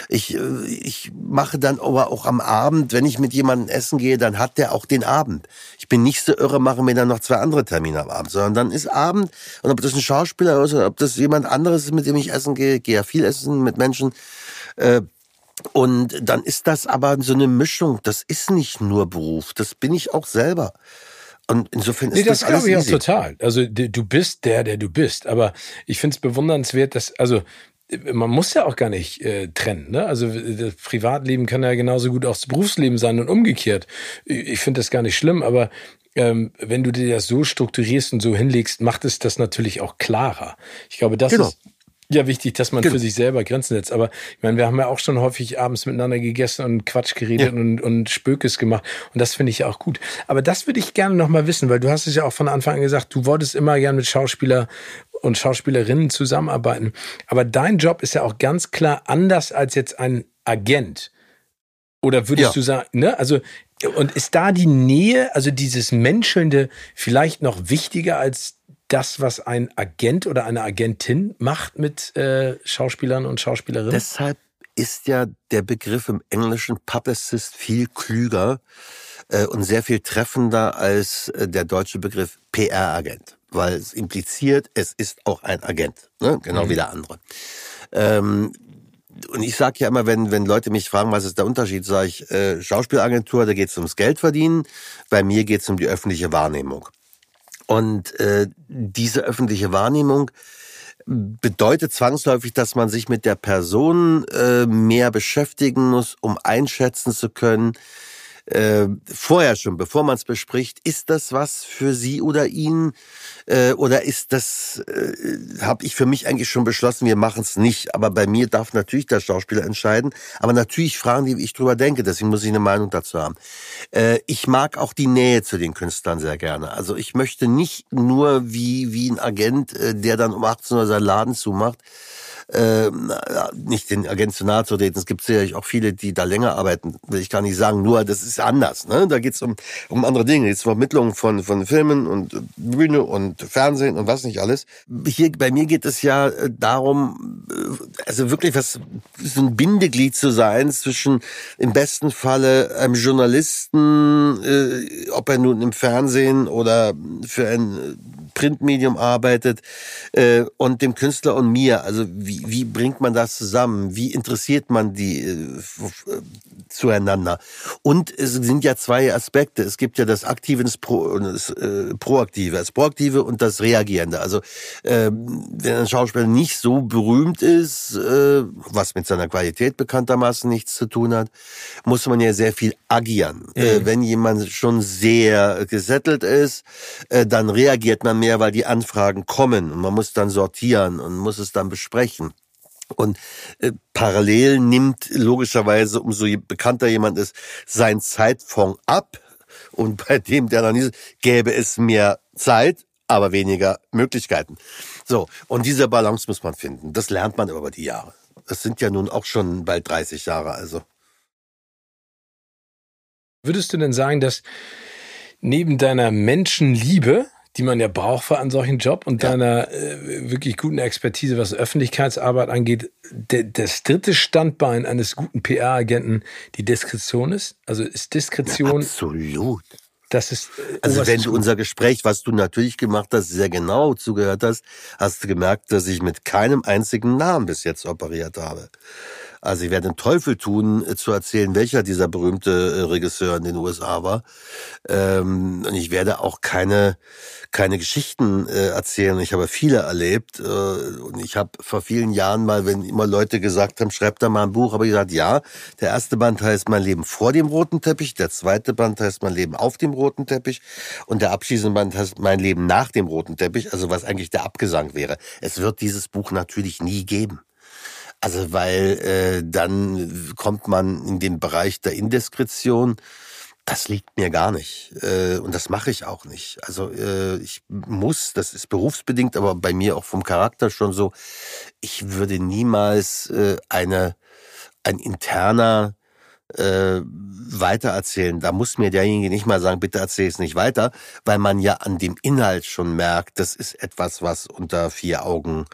Ich, äh, ich mache dann aber auch am Abend, wenn ich mit jemandem essen gehe, dann hat der auch den Abend. Ich bin nicht so irre, mache mir dann noch zwei andere Termine am Abend, sondern dann ist Abend. Und ob das ein Schauspieler ist oder ob das jemand anderes ist, mit dem ich essen gehe, gehe ja viel essen mit Menschen, äh, Und dann ist das aber so eine Mischung. Das ist nicht nur Beruf. Das bin ich auch selber. Und insofern ist nee, das, das glaube ich auch total. Also du bist der, der du bist. Aber ich finde es bewundernswert, dass, also man muss ja auch gar nicht äh, trennen. Ne? Also das Privatleben kann ja genauso gut auch das Berufsleben sein und umgekehrt. Ich finde das gar nicht schlimm, aber ähm, wenn du dir das so strukturierst und so hinlegst, macht es das natürlich auch klarer. Ich glaube, das genau. ist ja wichtig, dass man genau. für sich selber Grenzen setzt. Aber ich meine, wir haben ja auch schon häufig abends miteinander gegessen und Quatsch geredet ja. und, und Spökes gemacht. Und das finde ich ja auch gut. Aber das würde ich gerne noch mal wissen, weil du hast es ja auch von Anfang an gesagt, du wolltest immer gern mit Schauspieler und Schauspielerinnen zusammenarbeiten. Aber dein Job ist ja auch ganz klar anders als jetzt ein Agent. Oder würdest ja. du sagen, ne? Also, und ist da die Nähe, also dieses Menschelnde, vielleicht noch wichtiger als das, was ein Agent oder eine Agentin macht mit äh, Schauspielern und Schauspielerinnen? Deshalb ist ja der Begriff im Englischen Publicist viel klüger äh, und sehr viel treffender als äh, der deutsche Begriff PR-Agent, weil es impliziert, es ist auch ein Agent, ne? genau mhm. wie der andere. Ähm, und ich sage ja immer, wenn, wenn Leute mich fragen, was ist der Unterschied, sage ich, äh, Schauspielagentur, da geht es ums Geld verdienen, bei mir geht es um die öffentliche Wahrnehmung. Und äh, diese öffentliche Wahrnehmung bedeutet zwangsläufig, dass man sich mit der Person äh, mehr beschäftigen muss, um einschätzen zu können, äh, vorher schon, bevor man es bespricht, ist das was für sie oder ihn? Äh, oder ist das, äh, habe ich für mich eigentlich schon beschlossen, wir machen es nicht. Aber bei mir darf natürlich der Schauspieler entscheiden. Aber natürlich fragen die, wie ich drüber denke. Deswegen muss ich eine Meinung dazu haben. Äh, ich mag auch die Nähe zu den Künstlern sehr gerne. Also ich möchte nicht nur wie, wie ein Agent, äh, der dann um 18 Uhr seinen Laden zumacht, äh, nicht den Agent zu nahe zu treten. Es gibt sicherlich auch viele, die da länger arbeiten, will ich gar nicht sagen. Nur das ist anders. Ne? Da geht es um, um andere Dinge. Jetzt Vermittlung von, von Filmen und Bühne und Fernsehen und was nicht alles. Hier bei mir geht es ja äh, darum, äh, also wirklich was so ein Bindeglied zu sein zwischen im besten Falle einem Journalisten, äh, ob er nun im Fernsehen oder für ein Printmedium arbeitet äh, und dem Künstler und mir. Also wie, wie bringt man das zusammen? Wie interessiert man die äh, zueinander? Und es sind ja zwei Aspekte. Es gibt ja das Aktive und das, Pro, und das äh, Proaktive, das Proaktive und das Reagierende. Also äh, wenn ein Schauspieler nicht so berühmt ist, äh, was mit seiner Qualität bekanntermaßen nichts zu tun hat, muss man ja sehr viel agieren. Mhm. Äh, wenn jemand schon sehr gesettelt ist, äh, dann reagiert man mehr, weil die Anfragen kommen und man muss dann sortieren und muss es dann besprechen. Und äh, parallel nimmt logischerweise, umso bekannter jemand ist, sein Zeitfonds ab. Und bei dem, der noch nie gäbe es mehr Zeit, aber weniger Möglichkeiten. So, und diese Balance muss man finden. Das lernt man über die Jahre. Das sind ja nun auch schon bald 30 Jahre, also. Würdest du denn sagen, dass neben deiner Menschenliebe die man ja braucht für einen solchen Job und ja. deiner äh, wirklich guten Expertise, was Öffentlichkeitsarbeit angeht, de, das dritte Standbein eines guten PR-Agenten die Diskretion ist? Also ist Diskretion. Ja, absolut. Das ist. Äh, also wenn du unser Gespräch, was du natürlich gemacht hast, sehr genau zugehört hast, hast du gemerkt, dass ich mit keinem einzigen Namen bis jetzt operiert habe. Also ich werde den Teufel tun, äh, zu erzählen, welcher dieser berühmte äh, Regisseur in den USA war. Ähm, und ich werde auch keine keine Geschichten äh, erzählen. Ich habe viele erlebt und ich habe vor vielen Jahren mal, wenn immer Leute gesagt haben, schreib da mal ein Buch, habe ich gesagt, ja. Der erste Band heißt Mein Leben vor dem roten Teppich, der zweite Band heißt Mein Leben auf dem roten Teppich und der abschließende Band heißt Mein Leben nach dem roten Teppich, also was eigentlich der Abgesang wäre. Es wird dieses Buch natürlich nie geben. Also weil äh, dann kommt man in den Bereich der Indiskretion. Das liegt mir gar nicht äh, und das mache ich auch nicht. Also äh, ich muss, das ist berufsbedingt, aber bei mir auch vom Charakter schon so. Ich würde niemals äh, eine ein interner äh, weitererzählen. Da muss mir derjenige nicht mal sagen, bitte erzähl es nicht weiter, weil man ja an dem Inhalt schon merkt, das ist etwas, was unter vier Augen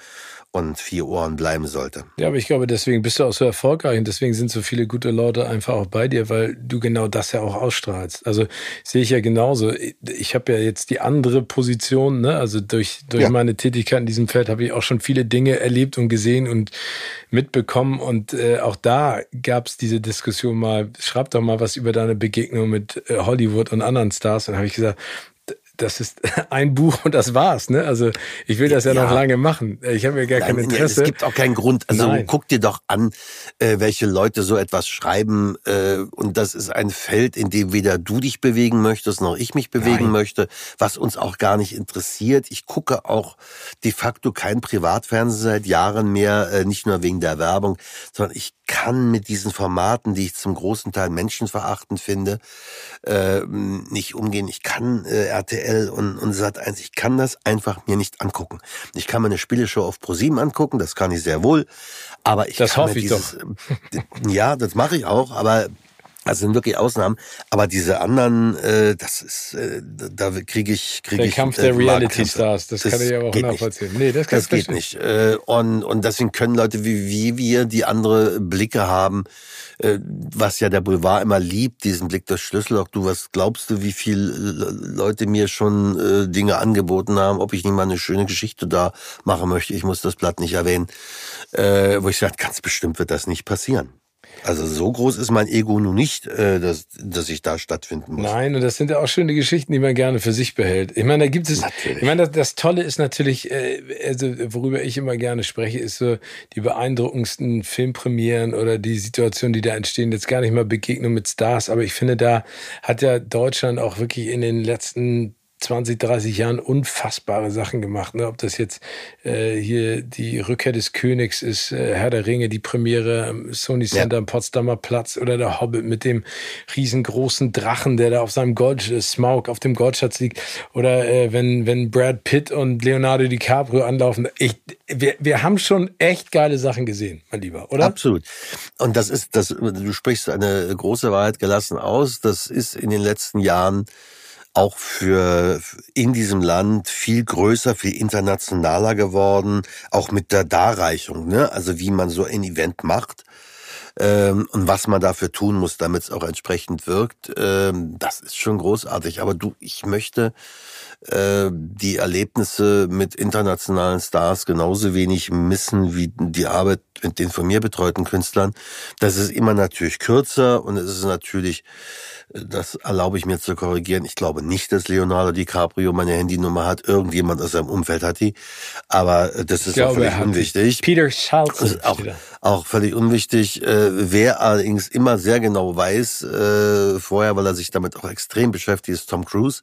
und vier Ohren bleiben sollte. Ja, aber ich glaube, deswegen bist du auch so erfolgreich und deswegen sind so viele gute Leute einfach auch bei dir, weil du genau das ja auch ausstrahlst. Also sehe ich ja genauso. Ich habe ja jetzt die andere Position, ne? Also durch, durch ja. meine Tätigkeit in diesem Feld habe ich auch schon viele Dinge erlebt und gesehen und mitbekommen. Und äh, auch da gab es diese Diskussion mal, schreib doch mal was über deine Begegnung mit äh, Hollywood und anderen Stars. Und habe ich gesagt, das ist ein Buch und das war's. Ne? Also ich will das ja, ja. noch lange machen. Ich habe ja gar Nein, kein Interesse. Es gibt auch keinen Grund. Also Nein. guck dir doch an, äh, welche Leute so etwas schreiben. Äh, und das ist ein Feld, in dem weder du dich bewegen möchtest, noch ich mich bewegen Nein. möchte, was uns auch gar nicht interessiert. Ich gucke auch de facto kein Privatfernsehen seit Jahren mehr, äh, nicht nur wegen der Werbung, sondern ich kann mit diesen Formaten, die ich zum großen Teil menschenverachtend finde, äh, nicht umgehen. Ich kann äh, RTL und, und Sat1, ich kann das einfach mir nicht angucken. Ich kann mir eine Spieleshow auf ProSieben angucken, das kann ich sehr wohl, aber ich das kann hoffe mir dieses, ich doch. ja, das mache ich auch, aber das sind wirklich Ausnahmen, aber diese anderen, äh, das ist, äh, da kriege ich, kriege ich. Der Kampf der Reality Stars, das, das kann ich aber auch nachvollziehen. Nee, das, das geht nicht. Äh, und und deswegen können Leute wie, wie wir, die andere Blicke haben, äh, was ja der Boulevard immer liebt, diesen Blick durch Schlüsselloch. Du, was glaubst du, wie viele Leute mir schon äh, Dinge angeboten haben, ob ich nicht mal eine schöne Geschichte da machen möchte? Ich muss das Blatt nicht erwähnen, äh, wo ich sage, ganz bestimmt wird das nicht passieren. Also so groß ist mein Ego nun nicht, äh, dass, dass ich da stattfinden muss. Nein, und das sind ja auch schöne Geschichten, die man gerne für sich behält. Ich meine, da gibt es, natürlich. ich meine, das, das Tolle ist natürlich, äh, also worüber ich immer gerne spreche, ist so die beeindruckendsten Filmpremieren oder die Situationen, die da entstehen. Jetzt gar nicht mal Begegnung mit Stars, aber ich finde, da hat ja Deutschland auch wirklich in den letzten 20, 30 Jahren unfassbare Sachen gemacht. Ne? Ob das jetzt äh, hier die Rückkehr des Königs ist, äh, Herr der Ringe, die Premiere am Sony Center ja. am Potsdamer Platz oder der Hobbit mit dem riesengroßen Drachen, der da auf seinem Gold, äh, Smaug auf dem Goldschatz liegt. Oder äh, wenn, wenn Brad Pitt und Leonardo DiCaprio anlaufen. Ich, wir, wir haben schon echt geile Sachen gesehen, mein Lieber, oder? Absolut. Und das ist, das, du sprichst eine große Wahrheit gelassen aus. Das ist in den letzten Jahren auch für in diesem Land viel größer, viel internationaler geworden, auch mit der Darreichung, ne? Also wie man so ein Event macht ähm, und was man dafür tun muss, damit es auch entsprechend wirkt. Ähm, das ist schon großartig. Aber du, ich möchte äh, die Erlebnisse mit internationalen Stars genauso wenig missen wie die Arbeit mit den von mir betreuten Künstlern. Das ist immer natürlich kürzer und es ist natürlich das erlaube ich mir zu korrigieren. Ich glaube nicht, dass Leonardo DiCaprio meine Handynummer hat. Irgendjemand aus seinem Umfeld hat die. Aber äh, das ist glaube, auch völlig unwichtig. Peter Schalz. Auch, auch völlig unwichtig. Äh, wer allerdings immer sehr genau weiß, äh, vorher, weil er sich damit auch extrem beschäftigt, ist Tom Cruise,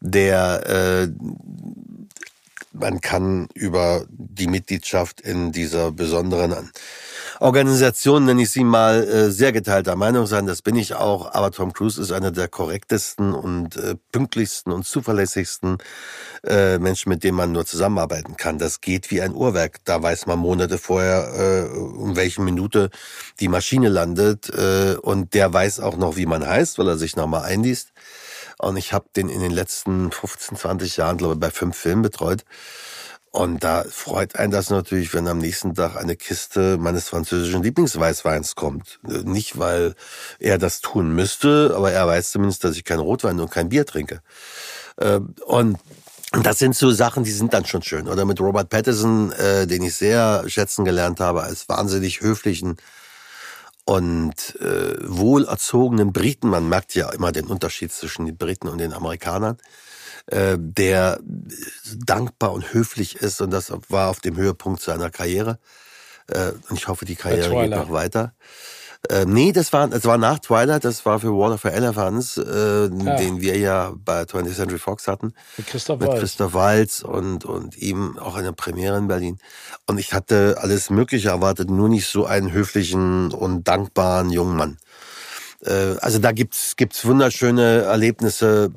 der man kann über die Mitgliedschaft in dieser besonderen Organisation, nenne ich sie mal, äh, sehr geteilter Meinung sein. Das bin ich auch. Aber Tom Cruise ist einer der korrektesten und äh, pünktlichsten und zuverlässigsten äh, Menschen, mit denen man nur zusammenarbeiten kann. Das geht wie ein Uhrwerk. Da weiß man Monate vorher, um welche Minute die Maschine landet. Und der weiß auch noch, wie man heißt, weil er sich nochmal einliest. Und ich habe den in den letzten 15, 20 Jahren, glaube ich, bei fünf Filmen betreut. Und da freut einen das natürlich, wenn am nächsten Tag eine Kiste meines französischen Lieblingsweißweins kommt. Nicht, weil er das tun müsste, aber er weiß zumindest, dass ich kein Rotwein und kein Bier trinke. Ähm, und das sind so Sachen, die sind dann schon schön. Oder mit Robert Pattinson, äh, den ich sehr schätzen gelernt habe, als wahnsinnig höflichen und äh, wohlerzogenen Briten. Man merkt ja immer den Unterschied zwischen den Briten und den Amerikanern. Äh, der dankbar und höflich ist und das war auf dem Höhepunkt seiner Karriere. Äh, und ich hoffe, die Karriere geht noch weiter. Äh, nee, das war, das war nach Twilight, das war für Water for Elephants, äh, ja. den wir ja bei 20th Century Fox hatten. Mit Christoph Waltz. Mit Christoph Waltz und, und ihm auch eine Premiere in Berlin. Und ich hatte alles Mögliche erwartet, nur nicht so einen höflichen und dankbaren jungen Mann. Äh, also da gibt's, gibt's wunderschöne Erlebnisse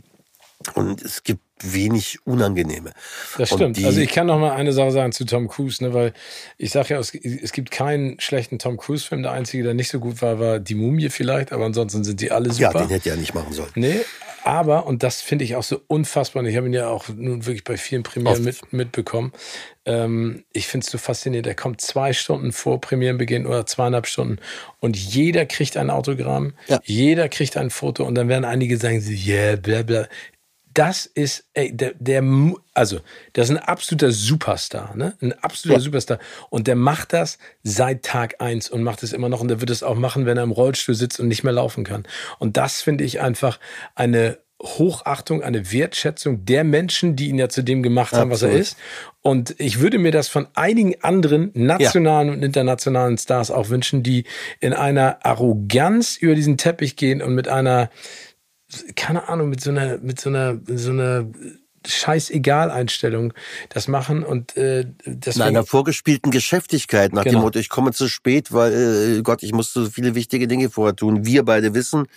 und es gibt wenig unangenehme. Das stimmt. Also ich kann noch mal eine Sache sagen zu Tom Cruise, ne, weil ich sage ja, es, es, gibt keinen schlechten Tom Cruise Film. Der einzige, der nicht so gut war, war die Mumie vielleicht, aber ansonsten sind die alle super. Ja, den hätte er nicht machen sollen. Nee, aber, und das finde ich auch so unfassbar, und ich habe ihn ja auch nun wirklich bei vielen Premieren mit, mitbekommen, ähm, ich finde es so faszinierend, er kommt zwei Stunden vor Premierenbeginn oder zweieinhalb Stunden und jeder kriegt ein Autogramm, ja. jeder kriegt ein Foto und dann werden einige sagen, yeah, bla bla das ist, ey, der, der, also, das ist ein absoluter Superstar, ne? Ein absoluter ja. Superstar. Und der macht das seit Tag eins und macht es immer noch. Und der wird es auch machen, wenn er im Rollstuhl sitzt und nicht mehr laufen kann. Und das finde ich einfach eine Hochachtung, eine Wertschätzung der Menschen, die ihn ja zu dem gemacht haben, Absolut. was er ist. Und ich würde mir das von einigen anderen nationalen ja. und internationalen Stars auch wünschen, die in einer Arroganz über diesen Teppich gehen und mit einer, keine Ahnung, mit so einer, mit so einer, so einer Scheißegal-Einstellung das machen und äh, deswegen, In einer vorgespielten Geschäftigkeit nach genau. dem Motto, ich komme zu spät, weil äh, Gott, ich muss so viele wichtige Dinge vorher tun. Wir beide wissen,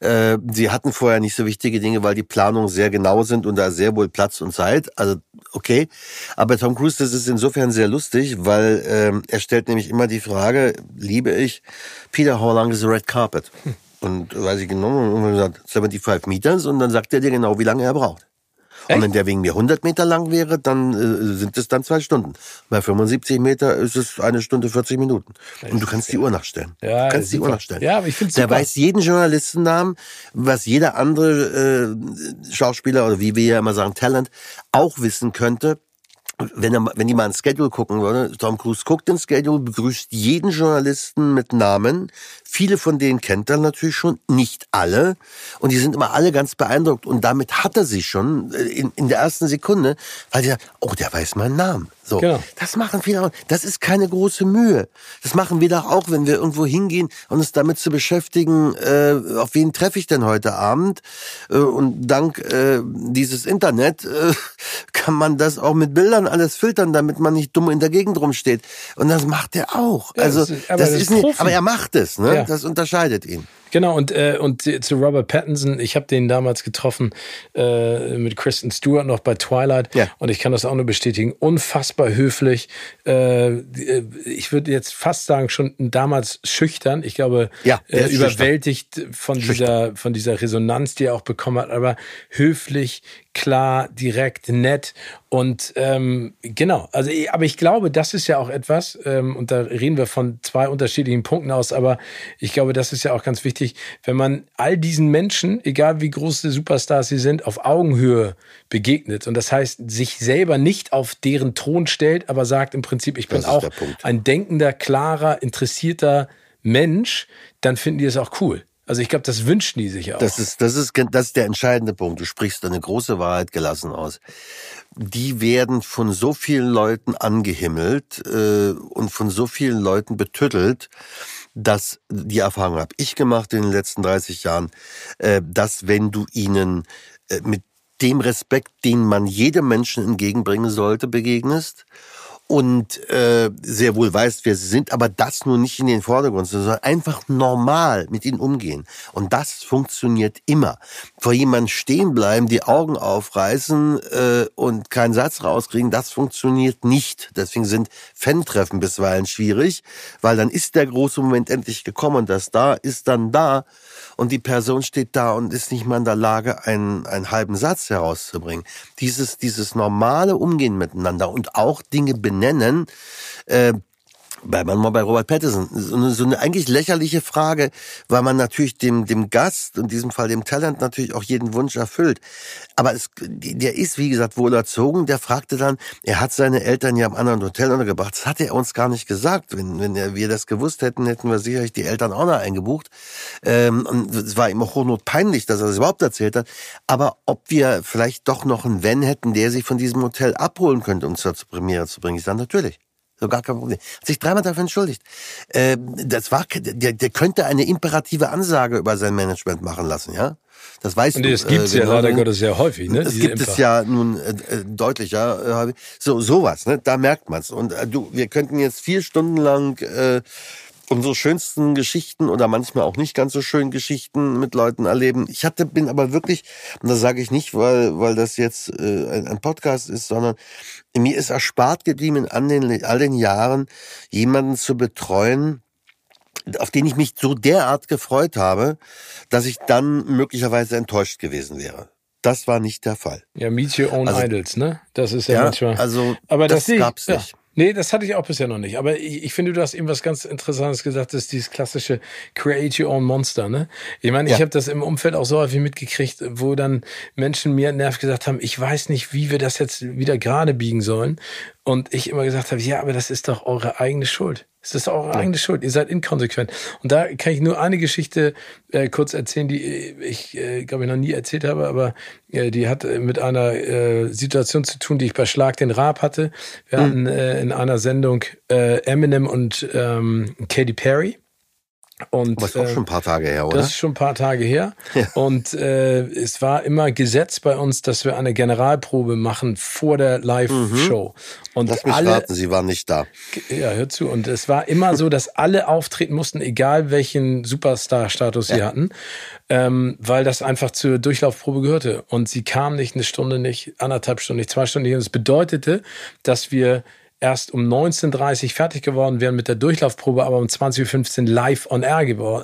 äh, sie hatten vorher nicht so wichtige Dinge, weil die Planungen sehr genau sind und da sehr wohl Platz und Zeit. Also okay, aber Tom Cruise, das ist insofern sehr lustig, weil ähm, er stellt nämlich immer die Frage, liebe ich, Peter, how long is the red carpet? Hm. Und weiß ich genau, und gesagt, 75 Meters und dann sagt er dir genau, wie lange er braucht. Echt? Und wenn der wegen mir 100 Meter lang wäre, dann äh, sind es dann zwei Stunden. Bei 75 Meter ist es eine Stunde 40 Minuten. Und du kannst die Uhr nachstellen. Ja, du kannst die Uhr nachstellen. Ja, aber ich finde Der weiß jeden Journalistennamen, was jeder andere äh, Schauspieler oder wie wir ja immer sagen, Talent auch wissen könnte wenn, er, wenn die mal ein Schedule gucken würde, Tom Cruise guckt den Schedule, begrüßt jeden Journalisten mit Namen. Viele von denen kennt er natürlich schon, nicht alle. Und die sind immer alle ganz beeindruckt. Und damit hat er sich schon äh, in, in der ersten Sekunde, weil die sagen, oh, der weiß meinen Namen. So, genau. das machen viele auch. Das ist keine große Mühe. Das machen wir doch auch, wenn wir irgendwo hingehen und uns damit zu beschäftigen, äh, auf wen treffe ich denn heute Abend? Äh, und dank äh, dieses Internet äh, kann man das auch mit Bildern alles filtern, damit man nicht dumm in der Gegend rumsteht. Und das macht er auch. Ja, also das ist, aber, das ist nicht, aber er macht es. Ne? Ja. Das unterscheidet ihn. Genau, und, äh, und zu Robert Pattinson, ich habe den damals getroffen äh, mit Kristen Stewart noch bei Twilight ja. und ich kann das auch nur bestätigen. Unfassbar höflich. Äh, ich würde jetzt fast sagen, schon damals schüchtern. Ich glaube, ja, äh, überwältigt von dieser, von dieser Resonanz, die er auch bekommen hat, aber höflich, klar, direkt, nett und ähm, genau. Also, aber ich glaube, das ist ja auch etwas ähm, und da reden wir von zwei unterschiedlichen Punkten aus. Aber ich glaube, das ist ja auch ganz wichtig, wenn man all diesen Menschen, egal wie große Superstars sie sind, auf Augenhöhe begegnet und das heißt, sich selber nicht auf deren Thron stellt, aber sagt im Prinzip, ich bin auch ein denkender, klarer, interessierter Mensch, dann finden die es auch cool. Also ich glaube, das wünschen die sich auch. Das ist, das ist, das ist der entscheidende Punkt. Du sprichst eine große Wahrheit gelassen aus. Die werden von so vielen Leuten angehimmelt äh, und von so vielen Leuten betüttelt, dass die Erfahrung habe ich gemacht in den letzten 30 Jahren, äh, dass wenn du ihnen äh, mit dem Respekt, den man jedem Menschen entgegenbringen sollte, begegnest und äh, sehr wohl weißt, wer sie sind, aber das nur nicht in den Vordergrund, sondern einfach normal mit ihnen umgehen. Und das funktioniert immer. Vor jemandem stehen bleiben, die Augen aufreißen äh, und keinen Satz rauskriegen, das funktioniert nicht. Deswegen sind Fan-Treffen bisweilen schwierig, weil dann ist der große Moment endlich gekommen und das da ist dann da und die Person steht da und ist nicht mal in der Lage, einen, einen halben Satz herauszubringen. Dieses, dieses normale Umgehen miteinander und auch Dinge benennen, äh, Bleiben wir mal bei Robert Pattinson. So eine, so eine eigentlich lächerliche Frage, weil man natürlich dem, dem Gast, in diesem Fall dem Talent, natürlich auch jeden Wunsch erfüllt. Aber es, der ist, wie gesagt, wohl erzogen. Der fragte dann, er hat seine Eltern ja am anderen Hotel untergebracht. Das hat er uns gar nicht gesagt. Wenn, wenn wir das gewusst hätten, hätten wir sicherlich die Eltern auch noch eingebucht. Ähm, und es war ihm auch hochnotpeinlich, dass er das überhaupt erzählt hat. Aber ob wir vielleicht doch noch einen Wenn hätten, der sich von diesem Hotel abholen könnte, um zur Premiere zu bringen, ich sage natürlich. So gar kein Problem. Hat sich dreimal dafür entschuldigt. Äh, das war, der, der könnte eine imperative Ansage über sein Management machen lassen, ja? Das weißt Und du. das gibt's äh, ja leider Gottes sehr häufig, ne? Das gibt Imper. es ja nun äh, äh deutlicher. Äh, so sowas, ne? Da merkt man's. Und äh, du, wir könnten jetzt vier Stunden lang äh, unsere schönsten Geschichten oder manchmal auch nicht ganz so schönen Geschichten mit Leuten erleben. Ich hatte, bin aber wirklich, und das sage ich nicht, weil, weil das jetzt äh, ein, ein Podcast ist, sondern mir ist erspart geblieben in all den, all den Jahren, jemanden zu betreuen, auf den ich mich so derart gefreut habe, dass ich dann möglicherweise enttäuscht gewesen wäre. Das war nicht der Fall. Ja, Meet Your Own Also- Idols, ne? Das ist ja, Ja, manchmal. also aber das sehe ich- gab's ja. Nee, das hatte ich auch bisher noch nicht. Aber ich, ich finde, du hast eben was ganz Interessantes gesagt, das ist dieses klassische Create Your Own Monster, ne? Ich meine, ich Ja. habe das im Umfeld auch so häufig mitgekriegt, wo dann Menschen mir nervt gesagt haben, ich weiß nicht, wie wir das jetzt wieder gerade biegen sollen. Und ich immer gesagt habe, ja, aber das ist doch eure eigene Schuld. Es ist eure eigene Schuld. Ihr seid inkonsequent. Und da kann ich nur eine Geschichte äh, kurz erzählen, die ich, äh, glaube ich, noch nie erzählt habe, aber äh, die hat äh, mit einer äh, Situation zu tun, die ich bei Schlag den Raab hatte. Wir hatten äh, in einer Sendung äh, Eminem und ähm, Katy Perry. Und, Aber ist auch äh, schon ein paar Tage her, oder? das ist schon ein paar Tage her. Ja. Und äh, es war immer Gesetz bei uns, dass wir eine Generalprobe machen vor der Live-Show. Und Mhm. Lass mich alle, raten, Sie waren nicht da. ja, hör zu. Und es war immer so, dass alle auftreten mussten, egal welchen Superstar-Status sie hatten, ähm, weil das einfach zur Durchlaufprobe gehörte. Und sie kam nicht eine Stunde nicht, anderthalb Stunden nicht, zwei Stunden nicht. Und es bedeutete, dass wir erst um 19.30 Uhr fertig geworden wären mit der Durchlaufprobe, aber um 20.15 Uhr live on air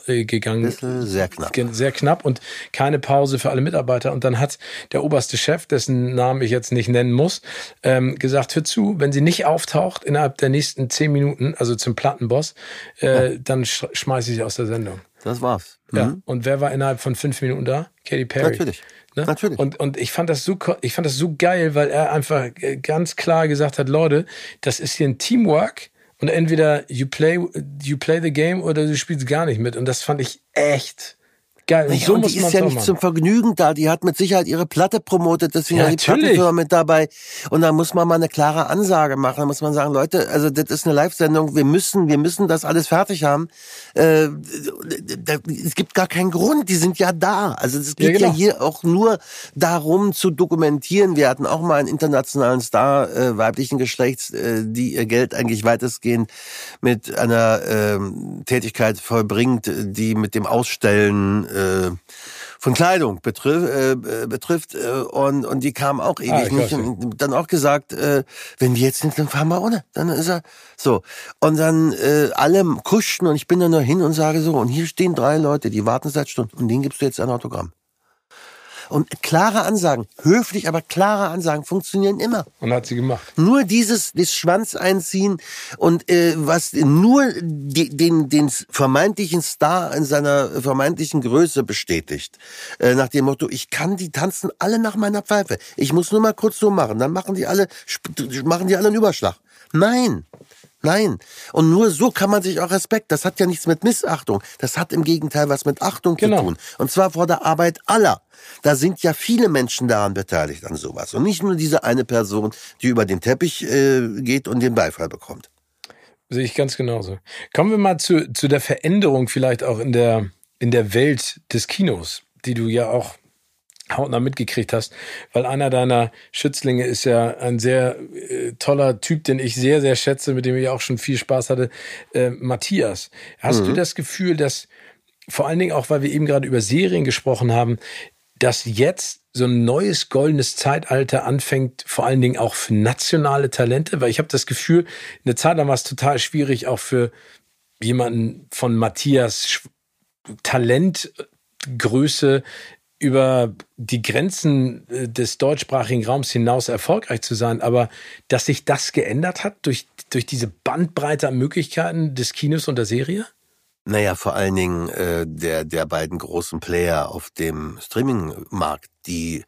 äh, gegangen Bisschen sehr knapp. Sehr knapp und keine Pause für alle Mitarbeiter. Und dann hat der oberste Chef, dessen Namen ich jetzt nicht nennen muss, ähm, gesagt, hör zu, wenn sie nicht auftaucht innerhalb der nächsten zehn Minuten, also zum Plattenboss, äh, dann sch schmeiße ich sie aus der Sendung. Das war's. Ja. Mhm. Und wer war innerhalb von fünf Minuten da? Katy Perry. Natürlich. Ne? Natürlich. Und, und ich fand das so, ich fand das so geil, weil er einfach ganz klar gesagt hat, Leute, das ist hier ein Teamwork und entweder you play, you play the game oder du spielst gar nicht mit. Und das fand ich echt geil. Naja, so und die ist ja nicht machen. zum Vergnügen da. Die hat mit Sicherheit ihre Platte promotet, deswegen Ja, hat die. Plattenfirma mit dabei. Und da muss man mal eine klare Ansage machen. Da muss man sagen, Leute, also das ist eine Live-Sendung. Wir müssen, wir müssen das alles fertig haben. Äh, da, es gibt gar keinen Grund. Die sind ja da. Also es geht ja, genau. hier auch nur darum zu dokumentieren. Wir hatten auch mal einen internationalen Star äh, weiblichen Geschlechts, äh, die ihr Geld eigentlich weitestgehend mit einer ähm, Tätigkeit vollbringt, die mit dem Ausstellen äh, von Kleidung betrifft, äh, betrifft äh, und, und die kam auch ewig Ah, ich nicht und dann auch gesagt, äh, wenn wir jetzt nicht, dann fahren wir ohne, dann ist er so. Und dann äh, alle kuschten und ich bin dann nur hin und sage so und hier stehen drei Leute, die warten seit Stunden und denen gibst du jetzt ein Autogramm. Und klare Ansagen, höflich, aber klare Ansagen funktionieren immer. Und hat sie gemacht. Nur dieses, das Schwanz einziehen und äh, was nur die, den, den vermeintlichen Star in seiner vermeintlichen Größe bestätigt. Äh, nach dem Motto, ich kann die tanzen alle nach meiner Pfeife. Ich muss nur mal kurz so machen, dann machen die alle, machen die alle einen Überschlag. Nein. Nein. Und nur so kann man sich auch Respekt. Das hat ja nichts mit Missachtung. Das hat im Gegenteil was mit Achtung Genau. zu tun. Und zwar vor der Arbeit aller. Da sind ja viele Menschen daran beteiligt an sowas. Und nicht nur diese eine Person, die über den Teppich äh, geht und den Beifall bekommt. Sehe ich ganz genauso. Kommen wir mal zu, zu der Veränderung vielleicht auch in der, in der Welt des Kinos, die du ja auch hautnah mitgekriegt hast, weil einer deiner Schützlinge ist ja ein sehr äh, toller Typ, den ich sehr, sehr schätze, mit dem ich auch schon viel Spaß hatte, äh, Matthias. Hast du das Gefühl, dass vor allen Dingen auch, weil wir eben gerade über Serien gesprochen haben, dass jetzt so ein neues goldenes Zeitalter anfängt, vor allen Dingen auch für nationale Talente, weil ich habe das Gefühl, eine Zeit lang war es total schwierig, auch für jemanden von Matthias Talent, Größe über die Grenzen äh, des deutschsprachigen Raums hinaus erfolgreich zu sein, aber dass sich das geändert hat durch, durch diese Bandbreite an Möglichkeiten des Kinos und der Serie? Naja, vor allen Dingen äh, der, der beiden großen Player auf dem Streaming-Markt, die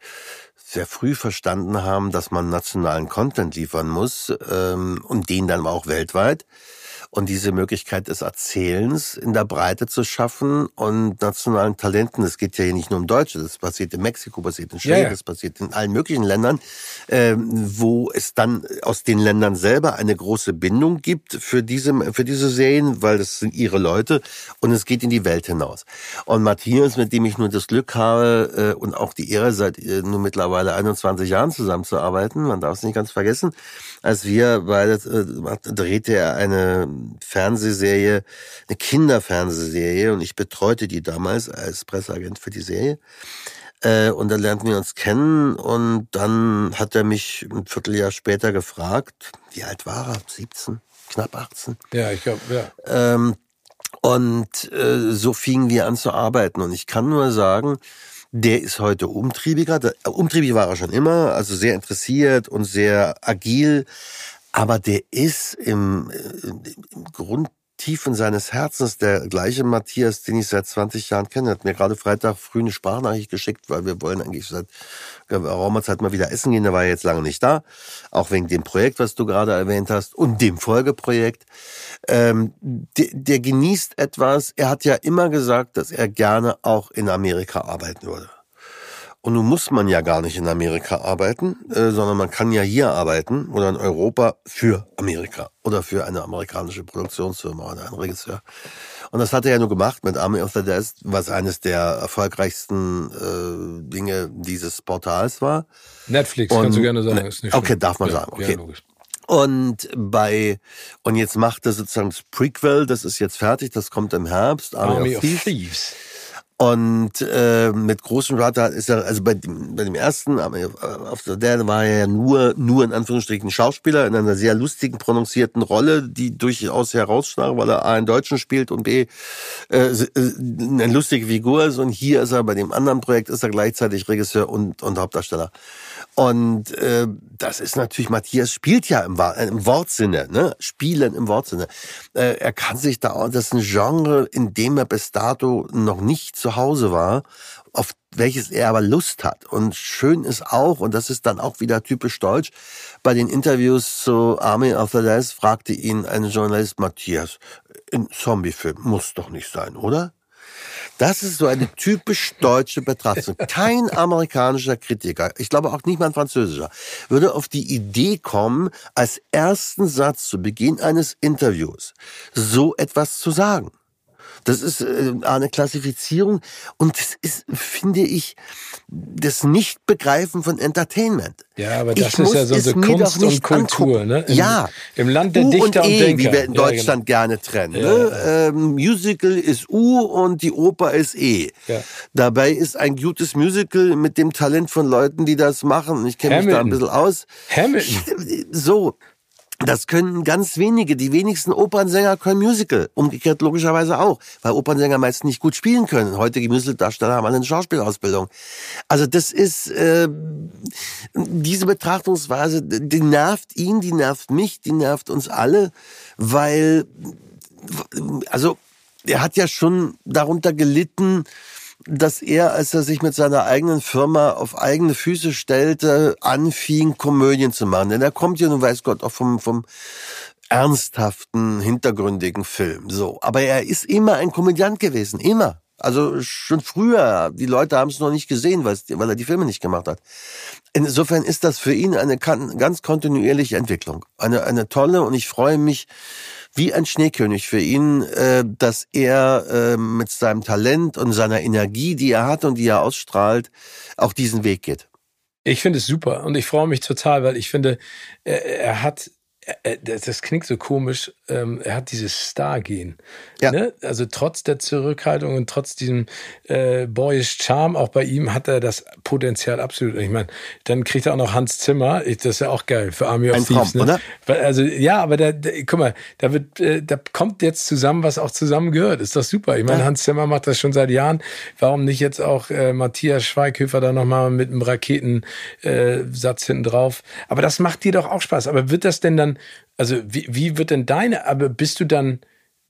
sehr früh verstanden haben, dass man nationalen Content liefern muss ähm, und den dann auch weltweit. Und diese Möglichkeit des Erzählens in der Breite zu schaffen und nationalen Talenten, es geht ja hier nicht nur um Deutsche, das passiert in Mexiko, passiert in Schweden, Ja, ja. das passiert in allen möglichen Ländern, ähm, wo es dann aus den Ländern selber eine große Bindung gibt für diese, für diese Serien, weil das sind ihre Leute und es geht in die Welt hinaus. Und Matthias, mit dem ich nur das Glück habe äh, und auch die Ehre, seit äh, nur mittlerweile 21 Jahren zusammenzuarbeiten, man darf es nicht ganz vergessen, als wir beide äh, drehte er eine Fernsehserie, eine Kinderfernsehserie und ich betreute die damals als Presseagent für die Serie. Äh, und dann lernten wir uns kennen und dann hat er mich ein Vierteljahr später gefragt, wie alt war er? 17? Knapp 18? Ja, ich glaube, ja. Ähm, und äh, so fingen wir an zu arbeiten. Und ich kann nur sagen, der ist heute umtriebiger. Umtriebig war er schon immer, also sehr interessiert und sehr agil. Aber der ist im, äh, im Grund Tiefen seines Herzens der gleiche Matthias, den ich seit 20 Jahren kenne, hat mir gerade Freitag früh eine Sprachnachricht geschickt, weil wir wollen eigentlich seit geraumer Zeit mal wieder essen gehen. Der war jetzt lange nicht da, auch wegen dem Projekt, was du gerade erwähnt hast und dem Folgeprojekt. Ähm, der, der genießt etwas. Er hat ja immer gesagt, dass er gerne auch in Amerika arbeiten würde. Und nun muss man ja gar nicht in Amerika arbeiten, äh, sondern man kann ja hier arbeiten oder in Europa für Amerika oder für eine amerikanische Produktionsfirma oder einen Regisseur. Und das hat er ja nur gemacht mit Army of the Dead, was eines der erfolgreichsten äh, Dinge dieses Portals war. Netflix, Und, kannst du gerne sagen. Ist nicht okay, darf man ja, sagen. Okay. Ja, und bei und jetzt macht er sozusagen das Prequel, das ist jetzt fertig, das kommt im Herbst, Army, Army of, Thieves. Thieves. Und äh, mit großem Vater ist er, also bei dem, bei dem ersten, auf der war er ja nur, nur in Anführungsstrichen Schauspieler in einer sehr lustigen, prononcierten Rolle, die durchaus herausstach, weil er A einen Deutschen spielt und B äh, äh, eine lustige Figur ist. Und hier ist er bei dem anderen Projekt, ist er gleichzeitig Regisseur und, und Hauptdarsteller. Und äh, das ist natürlich, Matthias spielt ja im, äh, im Wortsinne, ne? Spielen im Wortsinne. Äh, er kann sich da, das ist ein Genre, in dem er bis dato noch nicht zu Hause war, auf welches er aber Lust hat. Und schön ist auch, und das ist dann auch wieder typisch deutsch, bei den Interviews zu Army of the Dead fragte ihn ein Journalist, Matthias, ein Zombiefilm muss doch nicht sein, oder? Das ist so eine typisch deutsche Betrachtung. Kein amerikanischer Kritiker, ich glaube auch nicht mal ein französischer, würde auf die Idee kommen, als ersten Satz zu Beginn eines Interviews so etwas zu sagen. Das ist äh, eine Klassifizierung und das ist, finde ich, das Nichtbegreifen von Entertainment. Ja, aber das ich ist ja so eine Kunst und Kultur, ne? Im, ja. Im Land der U Dichter und, e, und Denker. wie wir in Deutschland ja, genau. gerne trennen. Ja, ne? Ja. Ähm, Musical ist U und die Oper ist E. Dabei ist ein gutes Musical mit dem Talent von Leuten, die das machen. Ich kenne mich da ein bisschen aus. Hamilton. So, das können ganz wenige. Die wenigsten Opernsänger können Musical. Umgekehrt logischerweise auch, weil Opernsänger meist nicht gut spielen können. Heutige Musicaldarsteller haben eine Schauspielausbildung. Also das ist äh, diese Betrachtungsweise, die nervt ihn, die nervt mich, die nervt uns alle, weil also er hat ja schon darunter gelitten, dass er, als er sich mit seiner eigenen Firma auf eigene Füße stellte, anfing, Komödien zu machen. Denn er kommt ja nun weiß Gott auch vom, vom ernsthaften, hintergründigen Film. So. Aber er ist immer ein Komödiant gewesen. Immer. Also schon früher. Die Leute haben es noch nicht gesehen, weil er die Filme nicht gemacht hat. Insofern ist das für ihn eine ganz kontinuierliche Entwicklung. Eine, eine tolle und ich freue mich, wie ein Schneekönig für ihn, äh, dass er äh, mit seinem Talent und seiner Energie, die er hat und die er ausstrahlt, auch diesen Weg geht. Ich finde es super und ich freue mich total, weil ich finde, er, er hat das klingt so komisch, ähm, er hat dieses Star-Gen. Ja. Ne? Also trotz der Zurückhaltung und trotz diesem äh, boyish Charme, auch bei ihm hat er das Potenzial absolut. Ich meine, dann kriegt er auch noch Hans Zimmer, ich, das ist ja auch geil für Army of Ein Thieves. Traum, ne? oder? Also ja, aber da, da, guck mal, da wird, äh, da kommt jetzt zusammen, was auch zusammen gehört. Ist doch super. Ich meine, ja. Hans Zimmer macht das schon seit Jahren. Warum nicht jetzt auch äh, Matthias Schweighöfer da nochmal mit einem Raketensatz äh, hinten drauf? Aber das macht dir doch auch Spaß. Aber wird das denn dann also wie, wie wird denn deine, aber bist du dann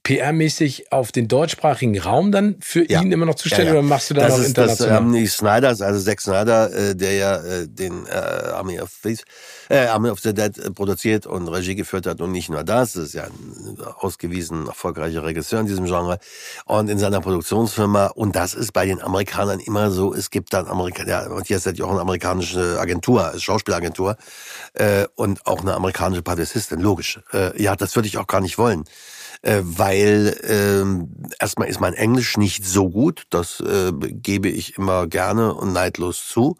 PR-mäßig auf den deutschsprachigen Raum dann für ja. ihn immer noch zuständig ja, ja. oder machst du da das noch ist international? Das, ähm, die Snyders, also Zack Snyder, äh, der ja äh, den äh, Army of Thieves, äh, Army of the Dead äh, produziert und Regie geführt hat und nicht nur das, das ist ja ein ausgewiesen erfolgreicher Regisseur in diesem Genre und in seiner Produktionsfirma und das ist bei den Amerikanern immer so, es gibt dann Amerikaner, ja, Matthias hat ja auch eine amerikanische Agentur, Schauspielagentur äh, und auch eine amerikanische Publizistin, logisch. Äh, ja, das würde ich auch gar nicht wollen äh, weil äh, erstmal ist mein Englisch nicht so gut, das äh, gebe ich immer gerne und neidlos zu.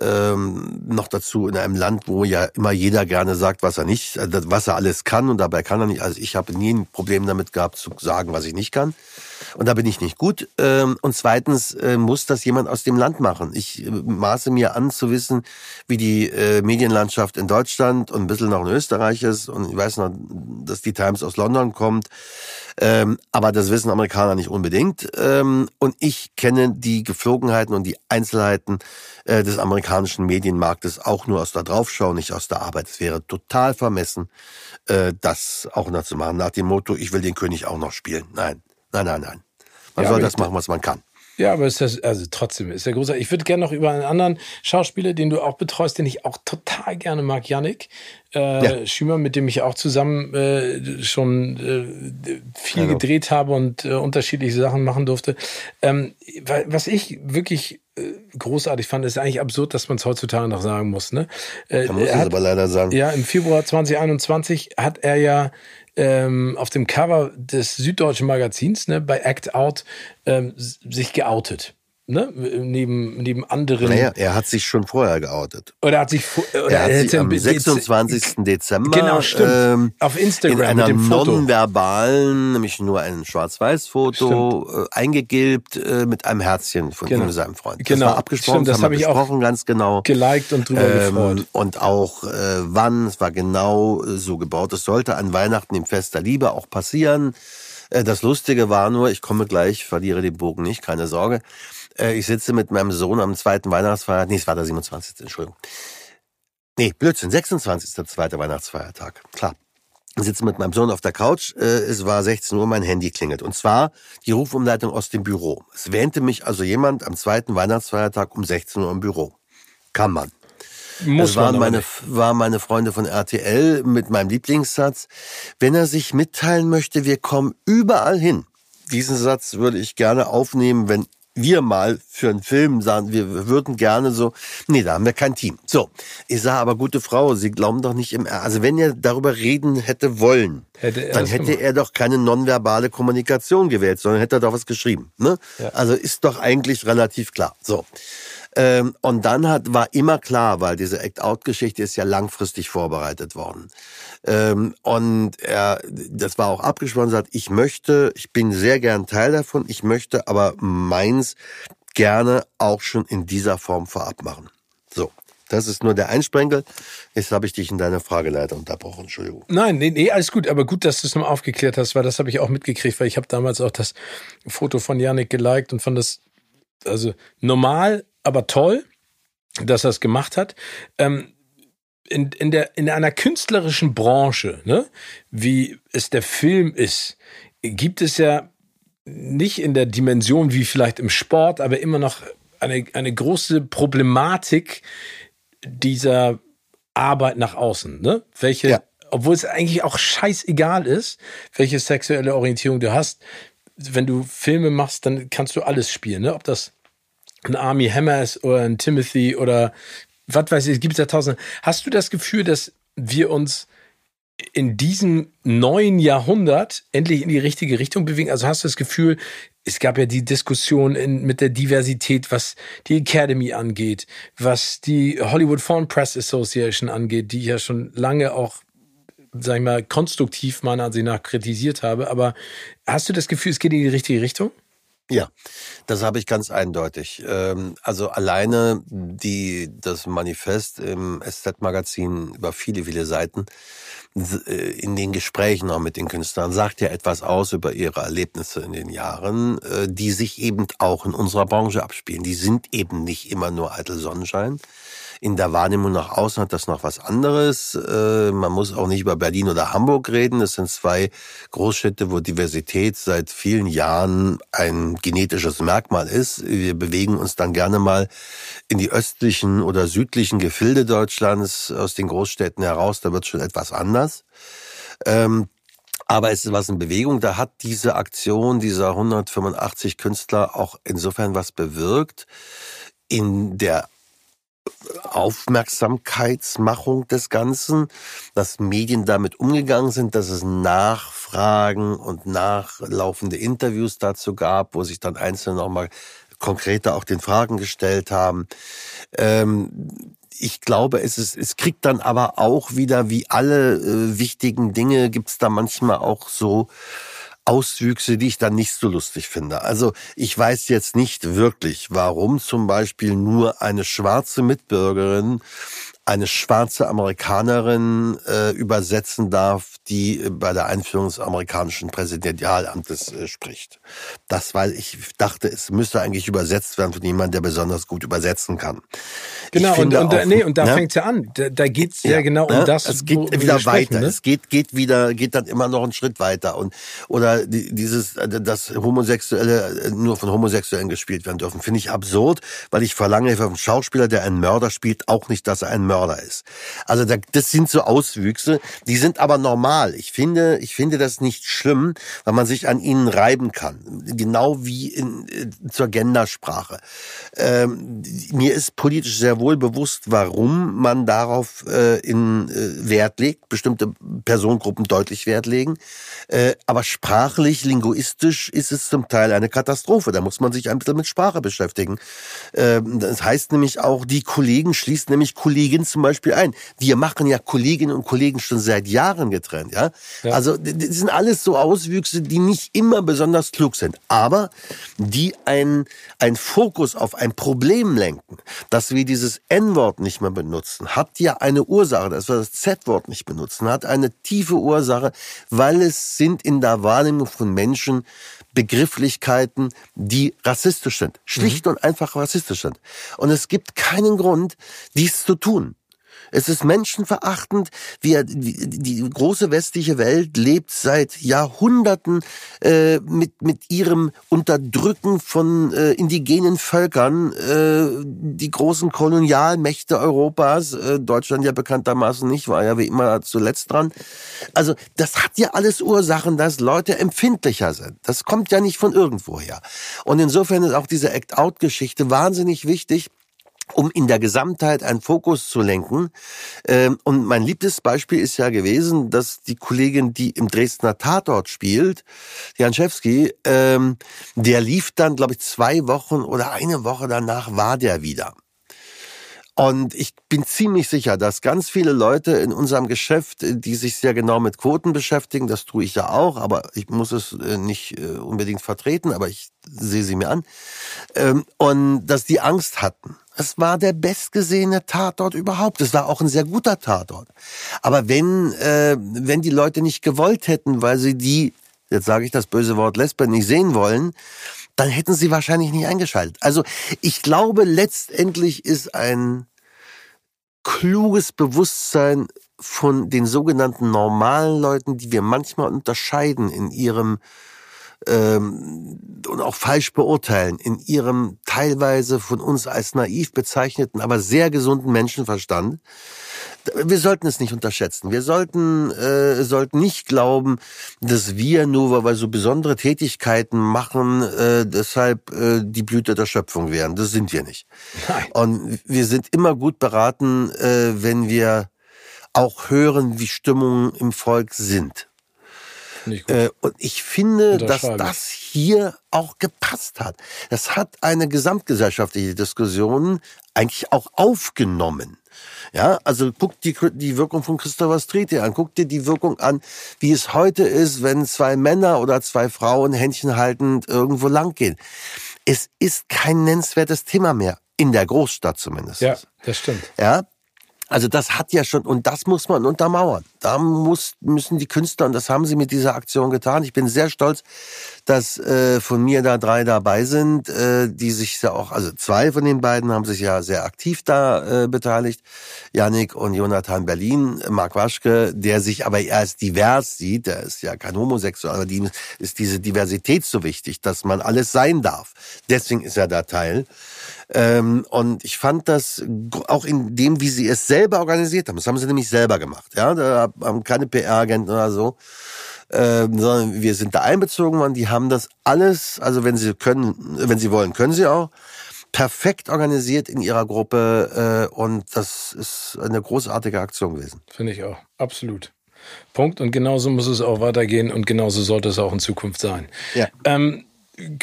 Ähm, noch dazu in einem Land, wo ja immer jeder gerne sagt, was er nicht, äh, was er alles kann und dabei kann er nicht. Also ich habe nie ein Problem damit gehabt zu sagen, was ich nicht kann. Und da bin ich nicht gut. Ähm, und zweitens äh, muss das jemand aus dem Land machen. Ich äh, maße mir an zu wissen, wie die Medienlandschaft in Deutschland und ein bisschen noch in Österreich ist. Und ich weiß noch, dass die Times aus London kommt. Ähm, aber das wissen Amerikaner nicht unbedingt. Ähm, und ich kenne die Geflogenheiten und die Einzelheiten äh, des amerikanischen Medienmarktes auch nur aus der Draufschau, nicht aus der Arbeit. Es wäre total vermessen, äh, das auch noch zu machen. Nach dem Motto, ich will den König auch noch spielen. Nein, nein, nein, nein. Man ja, soll das machen, was man kann. Ja, aber ist das, also trotzdem ist der großartig. Ich würde gerne noch über einen anderen Schauspieler, den du auch betreust, den ich auch total gerne mag, Yannick äh, ja. Schümer, mit dem ich auch zusammen äh, schon äh, viel genau. gedreht habe und äh, unterschiedliche Sachen machen durfte. Ähm, was ich wirklich äh, großartig fand, ist eigentlich absurd, dass man es heutzutage noch sagen muss. Ne? Äh, man muss es aber leider sagen. Ja, im Februar 2021 hat er ja ähm, auf dem Cover des Süddeutschen Magazins ne, bei Act Out ähm, sich geoutet ne, neben, neben anderen. Naja, er hat sich schon vorher geoutet. Oder hat sich oder er hat sich am 26. Dezember genau, stimmt. Ähm, auf Instagram in einer nonverbalen, nämlich nur ein Schwarz-Weiß-Foto äh, eingegilbt äh, mit einem Herzchen von genau. ihm und seinem Freund. Genau. Das war abgesprochen, stimmt, das habe ich auch ganz genau. Geliked und drüber ähm, gefreut. Und auch äh, wann, es war genau äh, so gebaut. Es sollte an Weihnachten im Fest der Liebe auch passieren. Äh, das Lustige war nur, ich komme gleich, verliere den Bogen nicht, keine Sorge. Äh, ich sitze mit meinem Sohn am zweiten Weihnachtsfeiertag. Nee, es war der 27. Entschuldigung. Nee, Blödsinn, 26. zweiter Weihnachtsfeiertag. Klar. Ich sitze mit meinem Sohn auf der Couch. Äh, es war 16 Uhr, mein Handy klingelt. Und zwar die Rufumleitung aus dem Büro. Es wähnte mich also jemand am zweiten Weihnachtsfeiertag um 16 Uhr im Büro. Kann man. Muss es waren meine, waren meine Freunde von RTL mit meinem Lieblingssatz. Wenn er sich mitteilen möchte, wir kommen überall hin. Diesen Satz würde ich gerne aufnehmen, wenn wir mal für einen Film sagen, wir würden gerne so, nee, da haben wir kein Team. So, ich sage aber, gute Frau, Sie glauben doch nicht im, also wenn er darüber reden hätte wollen, hätte dann hätte gemacht. er doch keine nonverbale Kommunikation gewählt, sondern hätte er doch was geschrieben. Ne? Ja. Also ist doch eigentlich relativ klar. So. Ähm, und dann hat, war immer klar, weil diese Act-Out-Geschichte ist ja langfristig vorbereitet worden. Ähm, und er, das war auch abgesprochen, sagt, ich möchte, ich bin sehr gern Teil davon, ich möchte aber meins gerne auch schon in dieser Form vorab machen. So. Das ist nur der Einsprenkel. Jetzt habe ich dich in deiner Frage leider unterbrochen. Entschuldigung. Nein, nee, nee, alles gut. Aber gut, dass du es nochmal aufgeklärt hast, weil das habe ich auch mitgekriegt, weil ich habe damals auch das Foto von Janik geliked und fand das also normal, aber toll, dass er es gemacht hat. Ähm, in, in, der, in einer künstlerischen Branche, ne, wie es der Film ist, gibt es ja nicht in der Dimension wie vielleicht im Sport, aber immer noch eine, eine große Problematik dieser Arbeit nach außen, ne? Welche, ja. obwohl es eigentlich auch scheißegal ist, welche sexuelle Orientierung du hast, wenn du Filme machst, dann kannst du alles spielen, ne? Ob das ein Army Hammers oder ein Timothy oder was weiß ich, es gibt ja tausende. Hast du das Gefühl, dass wir uns in diesem neuen Jahrhundert endlich in die richtige Richtung bewegen? Also hast du das Gefühl, es gab ja die Diskussion in, mit der Diversität, was die Academy angeht, was die Hollywood Foreign Press Association angeht, die ich ja schon lange auch, sag ich mal, konstruktiv meiner Ansicht nach kritisiert habe. Aber hast du das Gefühl, es geht in die richtige Richtung? Ja, das habe ich ganz eindeutig. Ähm, also alleine die, das Manifest im SZ-Magazin über viele, viele Seiten äh, in den Gesprächen auch mit den Künstlern sagt ja etwas aus über ihre Erlebnisse in den Jahren, äh, die sich eben auch in unserer Branche abspielen. Die sind eben nicht immer nur eitel Sonnenschein in der Wahrnehmung nach außen hat das noch was anderes. Äh, man muss auch nicht über Berlin oder Hamburg reden. Es sind zwei Großstädte, wo Diversität seit vielen Jahren ein genetisches Merkmal ist. Wir bewegen uns dann gerne mal in die östlichen oder südlichen Gefilde Deutschlands aus den Großstädten heraus. Da wird schon etwas anders. Ähm, aber es ist was in Bewegung. Da hat diese Aktion dieser 185 Künstler auch insofern was bewirkt. In der Aufmerksamkeitsmachung des Ganzen, dass Medien damit umgegangen sind, dass es Nachfragen und nachlaufende Interviews dazu gab, wo sich dann Einzelne nochmal konkreter auch den Fragen gestellt haben. Ähm, ich glaube, es ist, es kriegt dann aber auch wieder, wie alle äh, wichtigen Dinge, gibt's da manchmal auch so Auswüchse, die ich dann nicht so lustig finde. Also ich weiß jetzt nicht wirklich, warum zum Beispiel nur eine schwarze Mitbürgerin eine schwarze Amerikanerin äh, übersetzen darf, die äh, bei der Einführung des amerikanischen Präsidentialamtes äh, spricht. Das, weil ich dachte, es müsste eigentlich übersetzt werden von jemandem, der besonders gut übersetzen kann. Genau, und, und, auch, nee, und da ne? fängt's ja an. Da, da geht's ja, ja genau ne? um das. Es geht wo, wieder weiter. Ne? Es geht, geht wieder, geht dann immer noch einen Schritt weiter. Und, oder dieses, äh, dass Homosexuelle äh, nur von Homosexuellen gespielt werden dürfen, finde ich absurd, weil ich verlange für einen Schauspieler, der einen Mörder spielt, auch nicht, dass er ein Mörder ist. Also das sind so Auswüchse, die sind aber normal. Ich finde, ich finde das nicht schlimm, weil man sich an ihnen reiben kann. Genau wie in, äh, zur Gendersprache. Ähm, mir ist politisch sehr wohl bewusst, warum man darauf äh, in äh, Wert legt, bestimmte Personengruppen deutlich Wert legen. Äh, aber sprachlich, linguistisch ist es zum Teil eine Katastrophe. Da muss man sich ein bisschen mit Sprache beschäftigen. Ähm, das heißt nämlich auch, die Kollegen schließt nämlich Kollegin zum Beispiel ein. Wir machen ja Kolleginnen und Kollegen schon seit Jahren getrennt, ja. ja. Also das sind alles so Auswüchse, die nicht immer besonders klug sind, aber die ein ein Fokus auf ein Problem lenken, dass wir dieses N-Wort nicht mehr benutzen, hat ja eine Ursache, dass wir das Z-Wort nicht benutzen, hat eine tiefe Ursache, weil es sind in der Wahrnehmung von Menschen Begrifflichkeiten, die rassistisch sind. Schlicht mhm. und einfach rassistisch sind. Und es gibt keinen Grund, dies zu tun. Es ist menschenverachtend. Wir, die große westliche Welt lebt seit Jahrhunderten äh, mit, mit ihrem Unterdrücken von äh, indigenen Völkern. Äh, die großen Kolonialmächte Europas, äh, Deutschland ja bekanntermaßen nicht, war ja wie immer zuletzt dran. Also das hat ja alles Ursachen, dass Leute empfindlicher sind. Das kommt ja nicht von irgendwoher. Und insofern ist auch diese Act-Out-Geschichte wahnsinnig wichtig um in der Gesamtheit einen Fokus zu lenken. Ähm, und mein liebstes Beispiel ist ja gewesen, dass die Kollegin, die im Dresdner Tatort spielt, Janschewski, ähm, der lief dann, glaube ich, zwei Wochen oder eine Woche danach war der wieder. Und ich bin ziemlich sicher, dass ganz viele Leute in unserem Geschäft, die sich sehr genau mit Quoten beschäftigen, das tue ich ja auch, aber ich muss es äh, nicht äh, unbedingt vertreten, aber ich sehe sie mir an, ähm, und dass die Angst hatten. Es war der bestgesehene Tatort überhaupt. Es war auch ein sehr guter Tatort. Aber wenn, äh, wenn die Leute nicht gewollt hätten, weil sie die, jetzt sage ich das böse Wort Lesben, nicht sehen wollen, dann hätten sie wahrscheinlich nicht eingeschaltet. Also ich glaube, letztendlich ist ein kluges Bewusstsein von den sogenannten normalen Leuten, die wir manchmal unterscheiden in ihrem ähm, und auch falsch beurteilen, in ihrem teilweise von uns als naiv bezeichneten, aber sehr gesunden Menschenverstand. Wir sollten es nicht unterschätzen. Wir sollten, äh, sollten nicht glauben, dass wir nur, weil wir so besondere Tätigkeiten machen, äh, deshalb äh, die Blüte der Schöpfung wären. Das sind wir nicht. Nein. Und wir sind immer gut beraten, äh, wenn wir auch hören, wie Stimmungen im Volk sind. Äh, und ich finde, dass das hier auch gepasst hat. Das hat eine gesamtgesellschaftliche Diskussion eigentlich auch aufgenommen. Ja, also guck dir die Wirkung von Christopher Street an, guck dir die Wirkung an, wie es heute ist, wenn zwei Männer oder zwei Frauen Händchen haltend irgendwo langgehen. Es ist kein nennenswertes Thema mehr. In der Großstadt zumindest. Ja, das stimmt. Ja, also das hat ja schon, und das muss man untermauern. Da muss, müssen die Künstler, und das haben sie mit dieser Aktion getan. Ich bin sehr stolz, dass äh, von mir da drei dabei sind, äh, die sich ja auch, also zwei von den beiden haben sich ja sehr aktiv da äh, beteiligt. Yannick und Jonathan Berlin, Marc Waschke, der sich aber als divers sieht, der ist ja kein Homosexuell, aber die ist diese Diversität so wichtig, dass man alles sein darf. Deswegen ist er da Teil. Ähm, und ich fand das auch in dem, wie sie es selber organisiert haben. Das haben sie nämlich selber gemacht. Ja, da haben keine PR-Agenten oder so. Ähm, sondern wir sind da einbezogen worden. Die haben das alles, also wenn sie können, wenn sie wollen, können sie auch perfekt organisiert in ihrer Gruppe äh, und das ist eine großartige Aktion gewesen. Finde ich auch, absolut. Punkt. Und genauso muss es auch weitergehen und genauso sollte es auch in Zukunft sein. Ja. Ähm,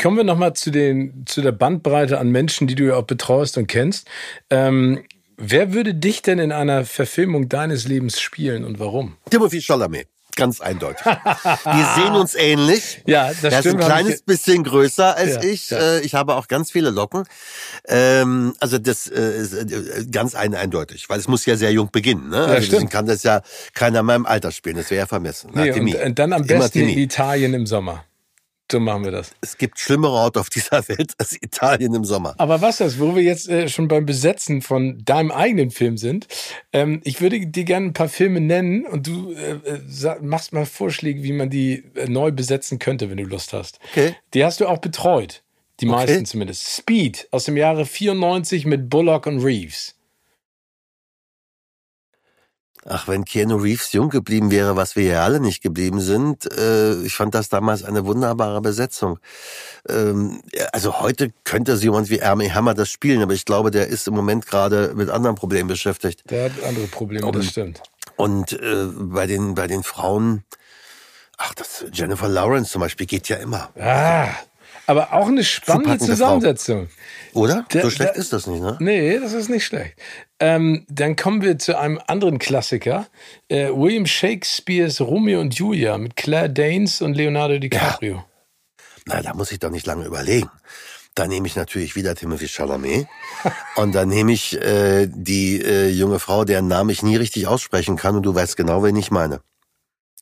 kommen wir nochmal zu, zu der Bandbreite an Menschen, die du ja auch betreust und kennst. Ähm, wer würde dich denn in einer Verfilmung deines Lebens spielen und warum? Timothy Chalamet ganz eindeutig. Wir sehen uns ähnlich. Ja, das er stimmt. Er ist ein kleines bisschen größer als ja, ich. Ja. Äh, ich habe auch ganz viele Locken. Ähm, also das äh, ist äh, ganz eindeutig, weil es muss ja sehr jung beginnen. Ne? Ja, also stimmt. kann das ja keiner in meinem Alter spielen. Das wäre ja vermessen. Nee, und, und, dann am Immer besten in Timmy. Italien im Sommer. So machen wir das. Es gibt schlimmere Orte auf dieser Welt als Italien im Sommer. Aber was das, wo wir jetzt äh, schon beim Besetzen von deinem eigenen Film sind, ähm, ich würde dir gerne ein paar Filme nennen und du äh, sag, machst mal Vorschläge, wie man die äh, neu besetzen könnte, wenn du Lust hast. Okay. Die hast du auch betreut. Die Okay. meisten zumindest. Speed aus dem Jahre 94 mit Bullock und Reeves. Ach, wenn Keanu Reeves jung geblieben wäre, was wir ja alle nicht geblieben sind, äh, ich fand das damals eine wunderbare Besetzung. Ähm, also heute könnte so jemand wie Armie Hammer das spielen, aber ich glaube, der ist im Moment gerade mit anderen Problemen beschäftigt. Der hat andere Probleme, das stimmt. Und äh, bei den bei den Frauen, ach, das Jennifer Lawrence zum Beispiel geht ja immer, Ah, aber auch eine spannende Frau. Zusammensetzung. oder? Der- so schlecht der- ist das nicht, ne? Nee, das ist nicht schlecht. Ähm, dann kommen wir zu einem anderen Klassiker. Äh, William Shakespeares Romeo und Julia mit Claire Danes und Leonardo DiCaprio. Na, da muss ich doch nicht lange überlegen. Da nehme ich natürlich wieder Timothy Chalamet. und dann nehme ich äh, die äh, junge Frau, deren Namen ich nie richtig aussprechen kann. Und du weißt genau, wen ich meine.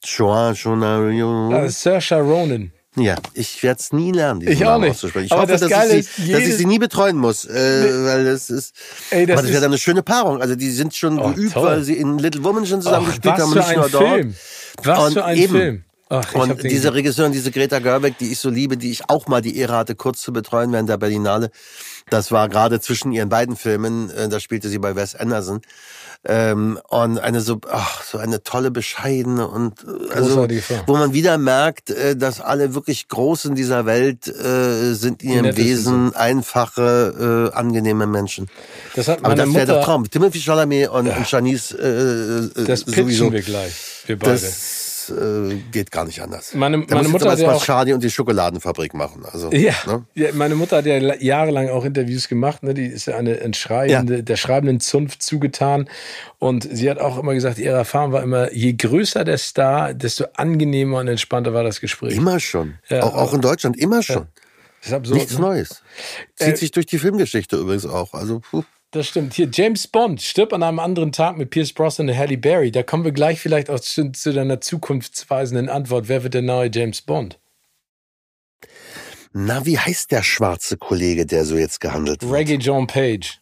Joa, Joa, Äh, Saoirse Ronan. Ja, ich werde es nie lernen, diesen Ich auch Namen nicht. auszusprechen. Ich Aber hoffe, das dass, Geile ich sie, dass ich sie nie betreuen muss, äh, weil das ist. Ey, das aber das ist- wäre dann eine schöne Paarung. Also die sind schon Oh, geübt, toll. weil sie in Little Woman schon zusammen Ach, gespielt was haben für und nicht ein nur dort. Film. Was Und für ein eben. Film. Ach, Und diese Regisseurin, diese Greta Gerwig, die ich so liebe, die ich auch mal die Ehre hatte, kurz zu betreuen während der Berlinale, das war gerade zwischen ihren beiden Filmen, äh, da spielte sie bei Wes Anderson. Ähm, und eine so, ach, so eine tolle, bescheidene und äh, also, wo man wieder merkt, äh, dass alle wirklich Großen dieser Welt äh, sind in ihrem Wesen einfache, äh, angenehme Menschen. Das hat Aber das wäre der Traum. Timothy Chalamet und, und Janice äh, äh, das sowieso. pitchen wir gleich. Wir beide. Das äh, geht gar nicht anders. Meine- da meine muss Mutter jetzt ja aber Charlie und die Schokoladenfabrik machen. Also, Ja, Ne? ja, meine Mutter hat ja la- jahrelang auch Interviews gemacht. Ne? Die ist ja eine entschreibende, der schreibenden Zunft zugetan. Und sie hat auch immer gesagt, ihre Erfahrung war immer, je größer der Star, desto angenehmer und entspannter war das Gespräch. Immer schon. Ja, auch, auch in Deutschland, immer schon. Das ist absurd. Nichts ne? Neues. Zieht Äh, sich durch die Filmgeschichte übrigens auch. Also, puh. Das stimmt. Hier, James Bond stirbt an einem anderen Tag mit Pierce Brosnan und Halle Berry. Da kommen wir gleich vielleicht auch zu, zu deiner zukunftsweisenden Antwort. Wer wird der neue James Bond? Na, wie heißt der schwarze Kollege, der so jetzt gehandelt wird? Reggae John Page.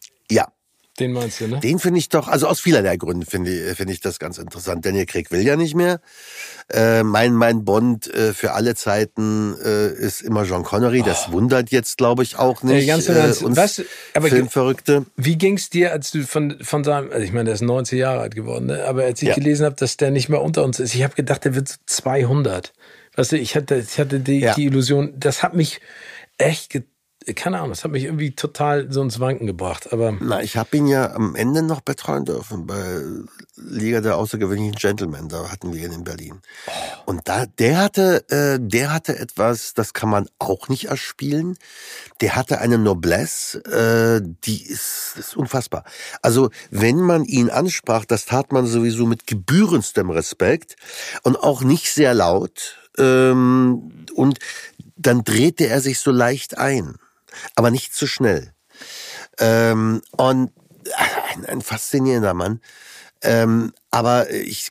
Ja, Den meinst du, ne? den finde ich doch, also aus vielerlei Gründen finde ich, finde ich das ganz interessant. Daniel Craig will ja nicht mehr. Äh, mein, mein Bond äh, für alle Zeiten äh, ist immer John Connery. Das wundert jetzt, glaube ich, auch nicht. Oh. Ey, ganz äh, uns du, aber- Filmverrückte. Wie ging's dir, als du von, von seinem, also ich meine, der ist 90 Jahre alt geworden, ne? aber als ich Ja. gelesen habe, dass der nicht mehr unter uns ist, ich habe gedacht, der wird so 200. Weißt du, ich hatte, ich hatte die, Ja. die Illusion, das hat mich echt, keine Ahnung, das hat mich irgendwie total so ins Wanken gebracht. Aber Na, ich habe ihn ja am Ende noch betreuen dürfen bei Liga der außergewöhnlichen Gentlemen. Da hatten wir ihn in Berlin. Und da, der hatte, äh, der hatte etwas, das kann man auch nicht erspielen. Der hatte eine Noblesse, äh, die ist, ist unfassbar. Also wenn man ihn ansprach, das tat man sowieso mit gebührendstem Respekt und auch nicht sehr laut. Ähm, und dann drehte er sich so leicht ein, aber nicht zu schnell. Ähm, und ein, ein faszinierender Mann. Ähm, aber ich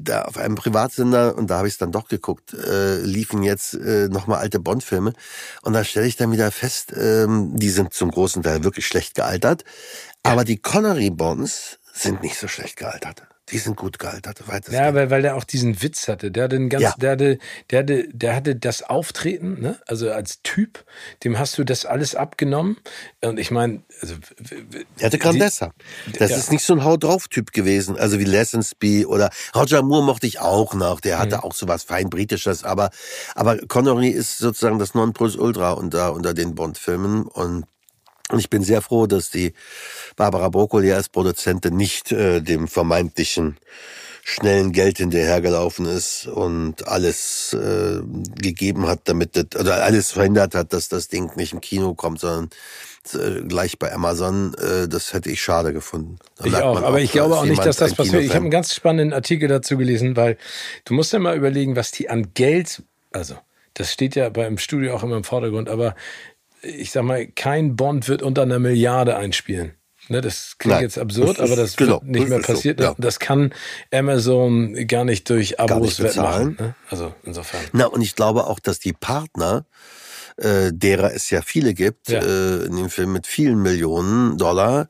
da auf einem Privatsender und da habe ich es dann doch geguckt, äh, liefen jetzt äh, nochmal alte Bond-Filme und da stelle ich dann wieder fest, ähm, die sind zum großen Teil wirklich schlecht gealtert, aber die Connery Bonds sind nicht so schlecht gealtert. Die sind gut gealtert. Ja, weil, weil der auch diesen Witz hatte. Der hatte, einen ganz, Ja. der, hatte, der, hatte, der hatte das Auftreten, ne? also als Typ, dem hast du das alles abgenommen. Und ich meine, also, Er hatte Grandessa. Das ja. ist nicht so ein Hau drauf Typ gewesen, also wie Lazenby oder Roger Moore mochte ich auch noch. Der hatte Mhm. auch so was fein britisches, aber aber Connery ist sozusagen das Nonplusultra unter unter den Bond Filmen und und ich bin sehr froh, dass die Barbara Broccoli als Produzentin nicht äh, dem vermeintlichen schnellen Geld hinterhergelaufen ist und alles äh, gegeben hat, damit das, oder alles verhindert hat, dass das Ding nicht im Kino kommt, sondern äh, gleich bei Amazon, äh, das hätte ich schade gefunden. Da ich auch, aber auch, ich glaube auch nicht, dass das passiert. Ich habe einen ganz spannenden Artikel dazu gelesen, weil du musst ja mal überlegen, was die an Geld, also das steht ja beim Studio auch immer im Vordergrund, aber ich sag mal, kein Bond wird unter einer Milliarde einspielen. Ne, das klingt Nein, jetzt absurd, das aber das genau, wird nicht mehr passiert. So, ja. Das kann Amazon gar nicht durch Abos nicht bezahlen. Ne? Also insofern. Na, und ich glaube auch, dass die Partner, äh, derer es ja viele gibt, ja. Äh, in dem Film mit vielen Millionen Dollar,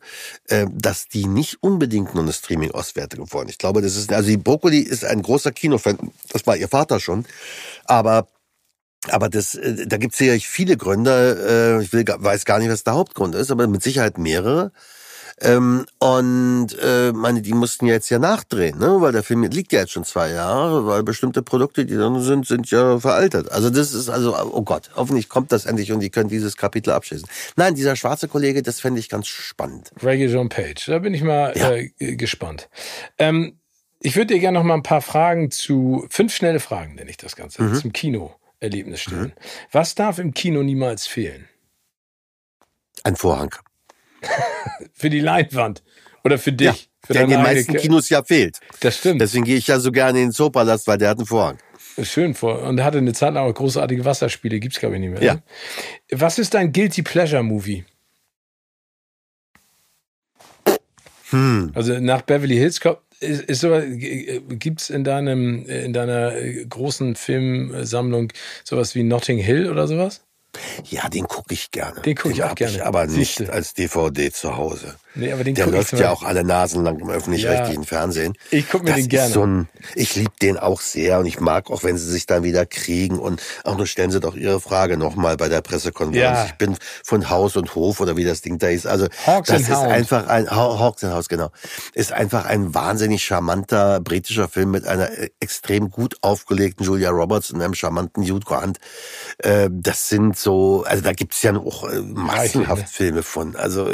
äh, dass die nicht unbedingt nur eine Streaming-Auswertung wollen. Ich glaube, das ist, also die Brokkoli ist ein großer Kinofan, das war ihr Vater schon, aber aber das, äh, da gibt es sicherlich viele Gründe. Äh, ich will, weiß gar nicht, was der Hauptgrund ist, aber mit Sicherheit mehrere. Ähm, und äh, meine, die mussten ja jetzt ja nachdrehen, ne? weil der Film liegt ja jetzt schon zwei Jahre, weil bestimmte Produkte, die dann sind, sind ja veraltet. Also das ist also, oh Gott, hoffentlich kommt das endlich und die können dieses Kapitel abschließen. Nein, dieser schwarze Kollege, das fände ich ganz spannend. Reggae John Page, da bin ich mal ja. äh, gespannt. Ähm, ich würde dir gerne noch mal ein paar Fragen zu, fünf schnelle Fragen nenne ich das Ganze, mhm. zum Kino Erlebnis stellen. Mhm. Was darf im Kino niemals fehlen? Ein Vorhang. für die Leinwand oder für dich? Ja, für der in den meisten Kinos ja fehlt. Das stimmt. Deswegen gehe ich ja so gerne in den Zoopalast, weil der hat einen Vorhang. Schön vor. Und er hatte eine Zeit lang auch großartige Wasserspiele, gibt's glaube ich nicht mehr. Ja. Ne? Was ist dein Guilty Pleasure Movie? Hm. Also nach Beverly Hills Cop ist, ist so, gibt's in deinem in deiner großen Filmsammlung sowas wie Notting Hill oder sowas? Ja, den gucke ich gerne. Den gucke ich auch gerne. Ich aber nicht Siehste. als DVD zu Hause. Nee, aber den der läuft ja auch alle Nasen lang im öffentlich-rechtlichen ja. Fernsehen. Ich gucke mir das den gerne. So ein, ich liebe den auch sehr und ich mag auch, wenn sie sich dann wieder kriegen und auch nur stellen sie doch ihre Frage nochmal bei der Pressekonferenz. Ja. Ich bin von Haus und Hof oder wie das Ding da ist. Also Hawks das ist Hound. einfach ein Hawks and House genau. Ist einfach ein wahnsinnig charmanter britischer Film mit einer äh, extrem gut aufgelegten Julia Roberts und einem charmanten Hugh Grant. Äh, das sind so, also da gibt's ja noch äh, massenhaft Filme von. Also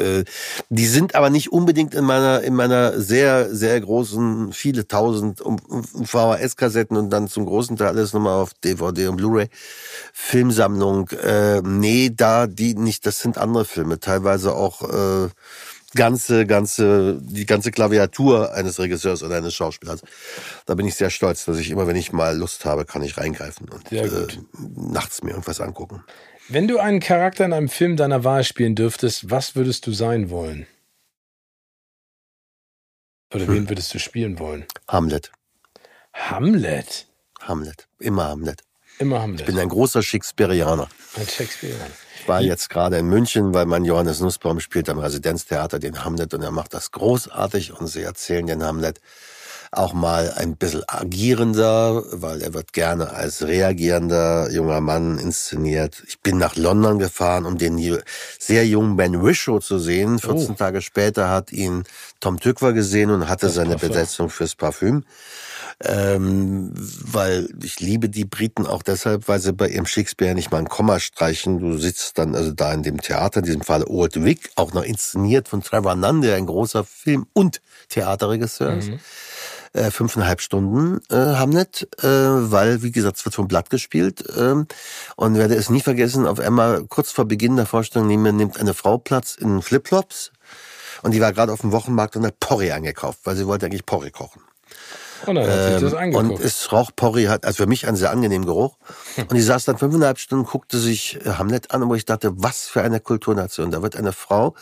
die sind aber nicht unbedingt in meiner, in meiner sehr, sehr großen, viele tausend VHS-Kassetten und dann zum großen Teil alles nochmal auf DVD und Blu-ray Filmsammlung. Äh, nee, da die nicht, das sind andere Filme, teilweise auch äh, ganze, ganze, die ganze Klaviatur eines Regisseurs oder eines Schauspielers. Da bin ich sehr stolz, dass ich immer, wenn ich mal Lust habe, kann ich reingreifen und äh, nachts mir irgendwas angucken. Wenn du einen Charakter in einem Film deiner Wahl spielen dürftest, was würdest du sein wollen? Oder hm. wen würdest du spielen wollen? Hamlet. Hamlet? Hamlet. Immer Hamlet. Immer Hamlet. Ich bin ein großer Shakespeareaner. Ein Shakespeareaner. Ich war jetzt gerade in München, weil mein Johannes Nussbaum spielt am Residenztheater den Hamlet und er macht das großartig und sie erzählen den Hamlet auch mal ein bisschen agierender, weil er wird gerne als reagierender junger Mann inszeniert. Ich bin nach London gefahren, um den sehr jungen Ben Whishaw zu sehen. 14 oh. Tage später hat ihn Tom Tückwer gesehen und hatte das seine Parfum. Besetzung fürs Parfüm. Ähm, weil ich liebe die Briten auch deshalb, weil sie bei ihrem Shakespeare nicht mal ein Komma streichen. Du sitzt dann also da in dem Theater, in diesem Fall Old Vic, auch noch inszeniert von Trevor Nunn, der ein großer Film- und Theaterregisseur ist. Mhm äh, fünfeinhalb Stunden äh, Hamlet, äh, weil, wie gesagt, es wird vom Blatt gespielt. Äh, und werde es nie vergessen, auf einmal kurz vor Beginn der Vorstellung neben nimmt eine Frau Platz in Flipflops. Und die war gerade auf dem Wochenmarkt und hat Porree angekauft, weil sie wollte eigentlich Porree kochen. Und, dann hat sich das ähm, und es roch Porree hat, also für mich einen sehr angenehmen Geruch. Hm. Und die saß dann fünfeinhalb Stunden, guckte sich äh, Hamlet an, wo ich dachte, was für eine Kulturnation. Da wird eine Frau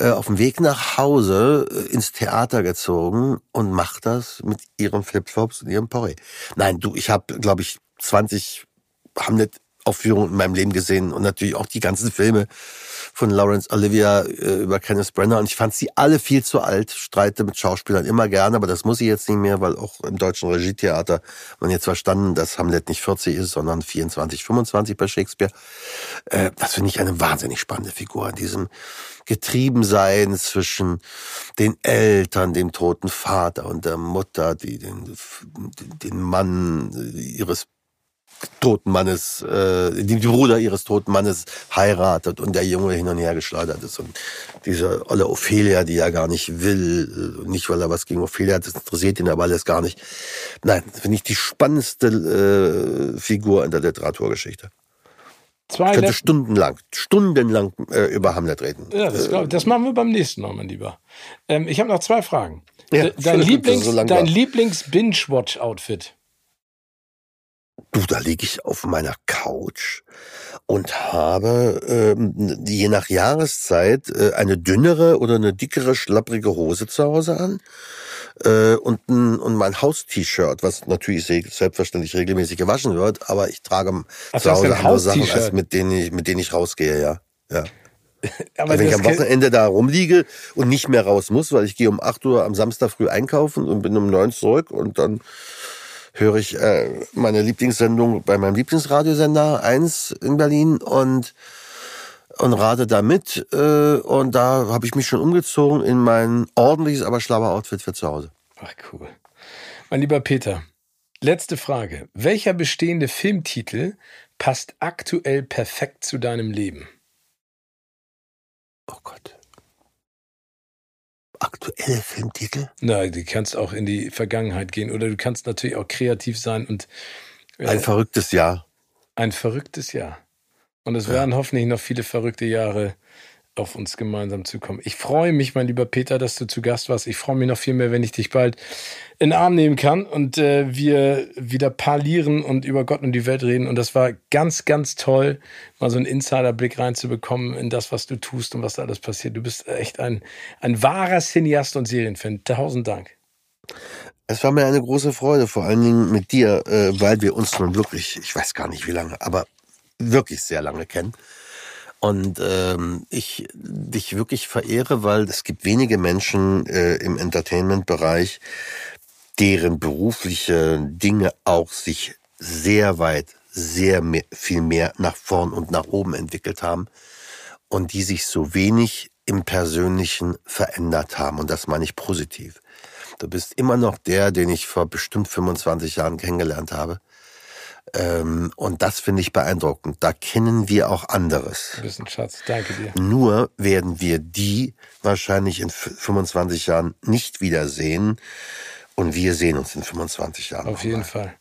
äh, auf dem Weg nach Hause äh, ins Theater gezogen und macht das mit ihren Flipflops und ihrem Porree. Nein, du, ich habe, glaube ich, 20 Hamlet Aufführungen in meinem Leben gesehen und natürlich auch die ganzen Filme von Lawrence Olivia äh, über Kenneth Brenner und ich fand sie alle viel zu alt, streite mit Schauspielern immer gerne, aber das muss ich jetzt nicht mehr, weil auch im deutschen Regietheater man jetzt verstanden, dass Hamlet nicht 40 ist, sondern 24, 25 bei Shakespeare. Äh, das finde ich eine wahnsinnig spannende Figur in diesem Getriebensein zwischen den Eltern, dem toten Vater und der Mutter, die den, den Mann ihres toten Mannes, äh, die, Bruder ihres toten Mannes heiratet und der Junge hin und her geschleudert ist. Und diese olle Ophelia, die er gar nicht will, äh, nicht weil er was gegen Ophelia hat, das interessiert ihn aber alles gar nicht. Nein, finde ich die spannendste äh, Figur in der Literaturgeschichte. Zwei ich könnte stundenlang, stundenlang äh, über Hamlet reden. Ja, das, glaub, das machen wir beim nächsten Mal, mein Lieber. Ähm, ich habe noch zwei Fragen. Ja, dein Lieblings, so dein Lieblings-Binge-Watch-Outfit? Du, da liege ich auf meiner Couch und habe ähm, je nach Jahreszeit äh, eine dünnere oder eine dickere, schlapprige Hose zu Hause an äh, und, ein, und mein Haus-T-Shirt, was natürlich selbstverständlich regelmäßig gewaschen wird, aber ich trage Ach, zu Hause andere Sachen, als mit denen ich, mit denen ich rausgehe, ja. ja. Aber wenn ich am Wochenende da rumliege und nicht mehr raus muss, weil ich gehe um 8 Uhr am Samstag früh einkaufen und bin um 9 zurück und dann höre ich äh, meine Lieblingssendung bei meinem Lieblingsradiosender 1 in Berlin und und rate da mit äh, und da habe ich mich schon umgezogen in mein ordentliches, aber schlauer Outfit für zu Hause. Ach cool. Mein lieber Peter, letzte Frage. Welcher bestehende Filmtitel passt aktuell perfekt zu deinem Leben? Oh Gott. Aktuelle Filmtitel? Na, du kannst auch in die Vergangenheit gehen oder du kannst natürlich auch kreativ sein und. Äh, ein verrücktes Jahr. Ein verrücktes Jahr. Und es ja. werden hoffentlich noch viele verrückte Jahre auf uns gemeinsam zukommen. Ich freue mich, mein lieber Peter, dass du zu Gast warst. Ich freue mich noch viel mehr, wenn ich dich bald in den Arm nehmen kann und äh, wir wieder parlieren und über Gott und die Welt reden. Und das war ganz, ganz toll, mal so einen Insiderblick reinzubekommen in das, was du tust und was da alles passiert. Du bist echt ein, ein wahrer Cineast und Serienfan. Tausend Dank. Es war mir eine große Freude, vor allen Dingen mit dir, äh, weil wir uns nun wirklich, ich weiß gar nicht wie lange, aber wirklich sehr lange kennen. Und ähm, ich dich wirklich verehre, weil es gibt wenige Menschen äh, im Entertainment-Bereich, deren berufliche Dinge auch sich sehr weit, sehr mehr, viel mehr nach vorn und nach oben entwickelt haben und die sich so wenig im Persönlichen verändert haben. Und das meine ich positiv. Du bist immer noch der, den ich vor bestimmt 25 Jahren kennengelernt habe. Ähm, und das finde ich beeindruckend. Da kennen wir auch anderes. Ein Schatz, danke dir. Nur werden wir die wahrscheinlich in 25 Jahren nicht wiedersehen. Und wir sehen uns in 25 Jahren. Auf jeden mal. Fall.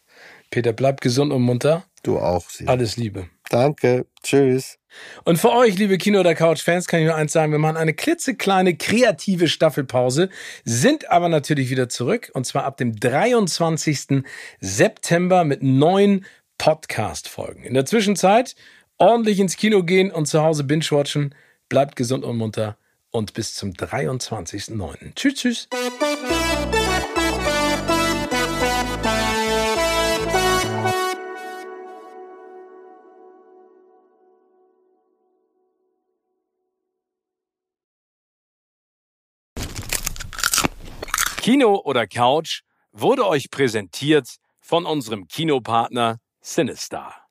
Peter, bleib gesund und munter. Du auch. Sie. Alles Liebe. Danke. Tschüss. Und für euch, liebe Kino- oder Couch-Fans, kann ich nur eins sagen. Wir machen eine klitzekleine kreative Staffelpause, sind aber natürlich wieder zurück. Und zwar ab dem 23. September mit neuen Podcast-Folgen. In der Zwischenzeit ordentlich ins Kino gehen und zu Hause binge-watchen. Bleibt gesund und munter. Und bis zum 23.09. Tschüss, tschüss. Kino oder Couch wurde euch präsentiert von unserem Kinopartner Sinistar.